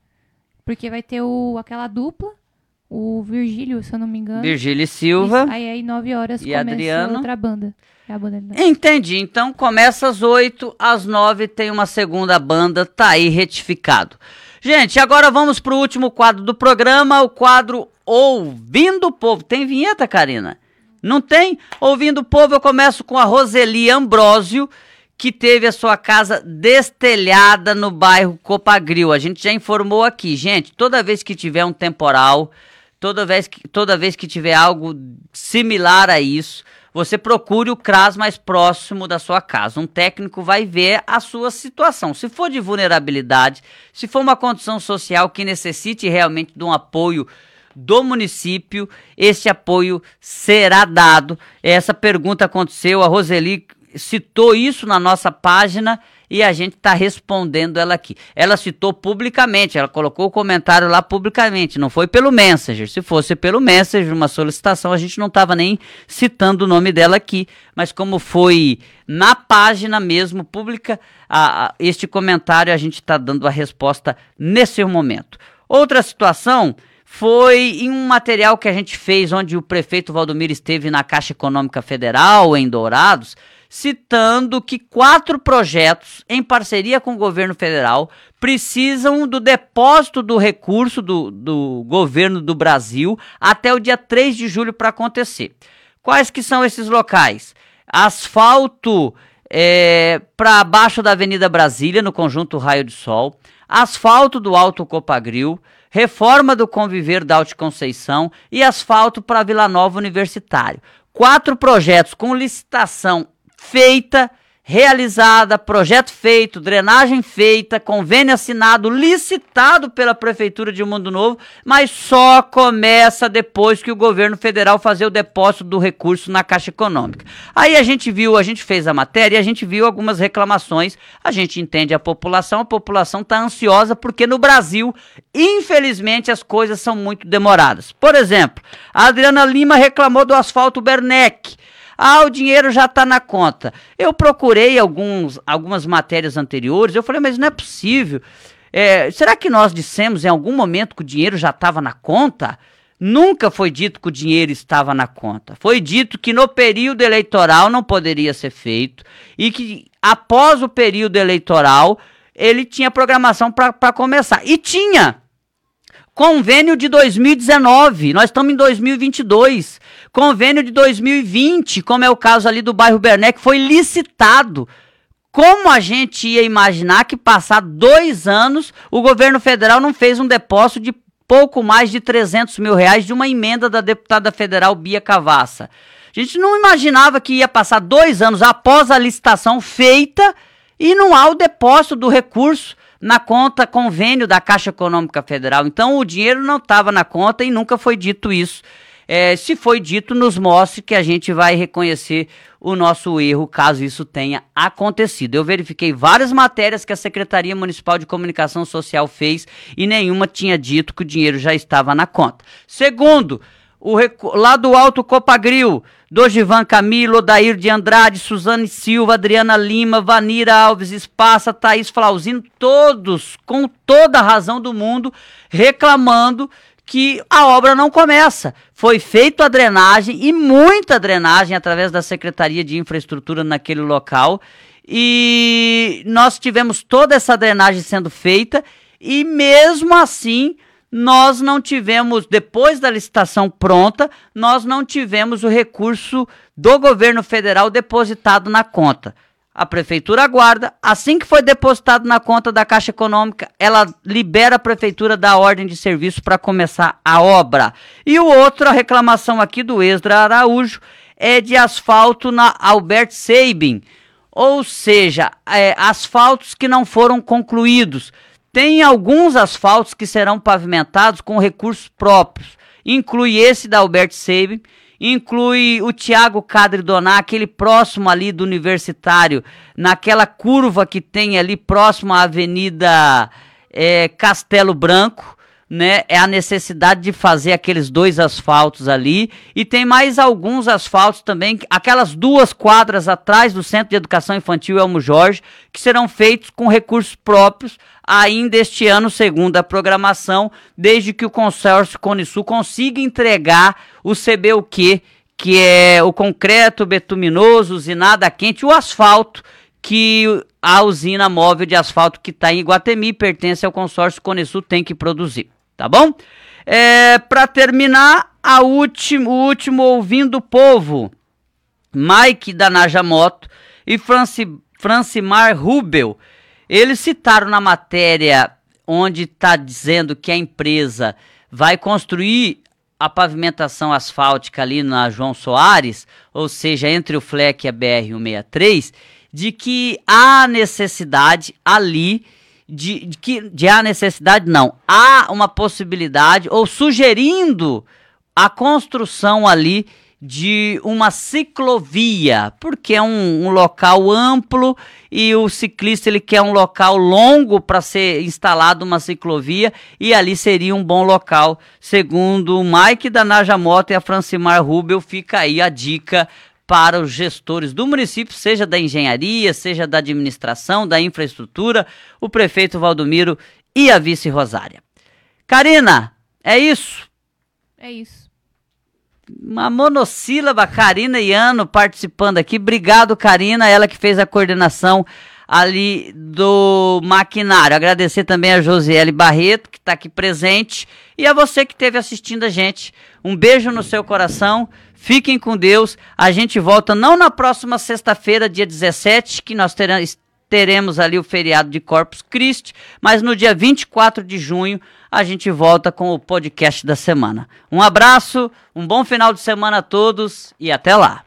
Porque vai ter o, aquela dupla, o Virgílio, se eu não me engano. Virgílio Silva. Isso, aí aí 9 horas e começa Adriano. outra banda. É a banda Entendi. Então começa às 8, às 9 tem uma segunda banda, tá aí retificado. Gente, agora vamos pro último quadro do programa, o quadro Ouvindo o Povo. Tem vinheta, Karina? Não tem? Ouvindo o Povo, eu começo com a Roseli Ambrósio que teve a sua casa destelhada no bairro Copagril. A gente já informou aqui, gente, toda vez que tiver um temporal, toda vez que, toda vez que tiver algo similar a isso, você procure o CRAS mais próximo da sua casa. Um técnico vai ver a sua situação. Se for de vulnerabilidade, se for uma condição social que necessite realmente de um apoio do município, esse apoio será dado. Essa pergunta aconteceu, a Roseli citou isso na nossa página e a gente está respondendo ela aqui. Ela citou publicamente, ela colocou o comentário lá publicamente, não foi pelo Messenger. Se fosse pelo Messenger, uma solicitação, a gente não estava nem citando o nome dela aqui, mas como foi na página mesmo pública, a, a, este comentário a gente está dando a resposta nesse momento. Outra situação foi em um material que a gente fez, onde o prefeito Valdomiro esteve na Caixa Econômica Federal, em Dourados citando que quatro projetos, em parceria com o governo federal, precisam do depósito do recurso do, do governo do Brasil até o dia 3 de julho para acontecer. Quais que são esses locais? Asfalto é, para baixo da Avenida Brasília, no conjunto Raio de Sol, asfalto do Alto Copagril, reforma do conviver da Alta Conceição e asfalto para Vila Nova Universitário. Quatro projetos com licitação feita realizada, projeto feito, drenagem feita, convênio assinado, licitado pela Prefeitura de Mundo Novo, mas só começa depois que o governo federal fazer o depósito do recurso na Caixa Econômica. Aí a gente viu, a gente fez a matéria e a gente viu algumas reclamações, a gente entende a população, a população está ansiosa porque no Brasil, infelizmente, as coisas são muito demoradas. Por exemplo, a Adriana Lima reclamou do asfalto Bernec. Ah, o dinheiro já está na conta. Eu procurei alguns, algumas matérias anteriores, eu falei, mas não é possível. É, será que nós dissemos em algum momento que o dinheiro já estava na conta? Nunca foi dito que o dinheiro estava na conta. Foi dito que no período eleitoral não poderia ser feito e que após o período eleitoral ele tinha programação para começar. E tinha! Convênio de 2019, nós estamos em 2022. Convênio de 2020, como é o caso ali do bairro Bernec, foi licitado. Como a gente ia imaginar que passar dois anos o governo federal não fez um depósito de pouco mais de 300 mil reais de uma emenda da deputada federal Bia Cavassa? A gente não imaginava que ia passar dois anos após a licitação feita e não há o depósito do recurso na conta convênio da Caixa Econômica Federal. Então o dinheiro não estava na conta e nunca foi dito isso é, se foi dito, nos mostre que a gente vai reconhecer o nosso erro caso isso tenha acontecido. Eu verifiquei várias matérias que a Secretaria Municipal de Comunicação Social fez e nenhuma tinha dito que o dinheiro já estava na conta. Segundo, o lá do Alto Copagril, Dogivan Camilo, Dair de Andrade, Suzane Silva, Adriana Lima, Vanira Alves Espaça, Thaís Flauzino, todos com toda a razão do mundo reclamando que a obra não começa. Foi feita a drenagem e muita drenagem através da Secretaria de Infraestrutura naquele local. E nós tivemos toda essa drenagem sendo feita e mesmo assim nós não tivemos, depois da licitação pronta, nós não tivemos o recurso do governo federal depositado na conta a prefeitura aguarda, assim que foi depositado na conta da Caixa Econômica, ela libera a prefeitura da ordem de serviço para começar a obra. E o outro, a reclamação aqui do Extra Araújo, é de asfalto na Albert Sabin, ou seja, é, asfaltos que não foram concluídos. Tem alguns asfaltos que serão pavimentados com recursos próprios. Inclui esse da Albert Sabin, inclui o Tiago Cadre Doná, aquele próximo ali do Universitário, naquela curva que tem ali próximo à Avenida é, Castelo Branco. Né, é a necessidade de fazer aqueles dois asfaltos ali. E tem mais alguns asfaltos também, aquelas duas quadras atrás do Centro de Educação Infantil Elmo Jorge, que serão feitos com recursos próprios ainda este ano, segundo a programação, desde que o consórcio Conisul consiga entregar o CBUQ, que é o concreto betuminoso, usinada quente, o asfalto, que a usina móvel de asfalto que está em Iguatemi pertence ao consórcio Conesul tem que produzir, tá bom? É, Para terminar, a último, o último ouvindo o povo, Mike da Najamoto e Franci, Francimar Rubel eles citaram na matéria onde está dizendo que a empresa vai construir a pavimentação asfáltica ali na João Soares, ou seja, entre o FLEC e a BR-163, de que há necessidade ali de, de que de há necessidade? Não, há uma possibilidade ou sugerindo a construção ali de uma ciclovia, porque é um, um, local amplo e o ciclista ele quer um local longo para ser instalado uma ciclovia e ali seria um bom local, segundo o Mike da Naja Moto e a Francimar Rubel, fica aí a dica para os gestores do município, seja da engenharia, seja da administração, da infraestrutura, o prefeito Valdomiro e a vice Rosária. Karina, é isso? É isso uma monossílaba, Karina Iano participando aqui. Obrigado, Karina, ela que fez a coordenação ali do maquinário. Agradecer também a Josiele Barreto, que está aqui presente, e a você que esteve assistindo a gente. Um beijo no seu coração. Fiquem com Deus. A gente volta não na próxima sexta-feira, dia 17, que nós teremos, teremos ali o feriado de Corpus Christi, mas no dia 24 de junho a gente volta com o podcast da semana. Um abraço, um bom final de semana a todos e até lá.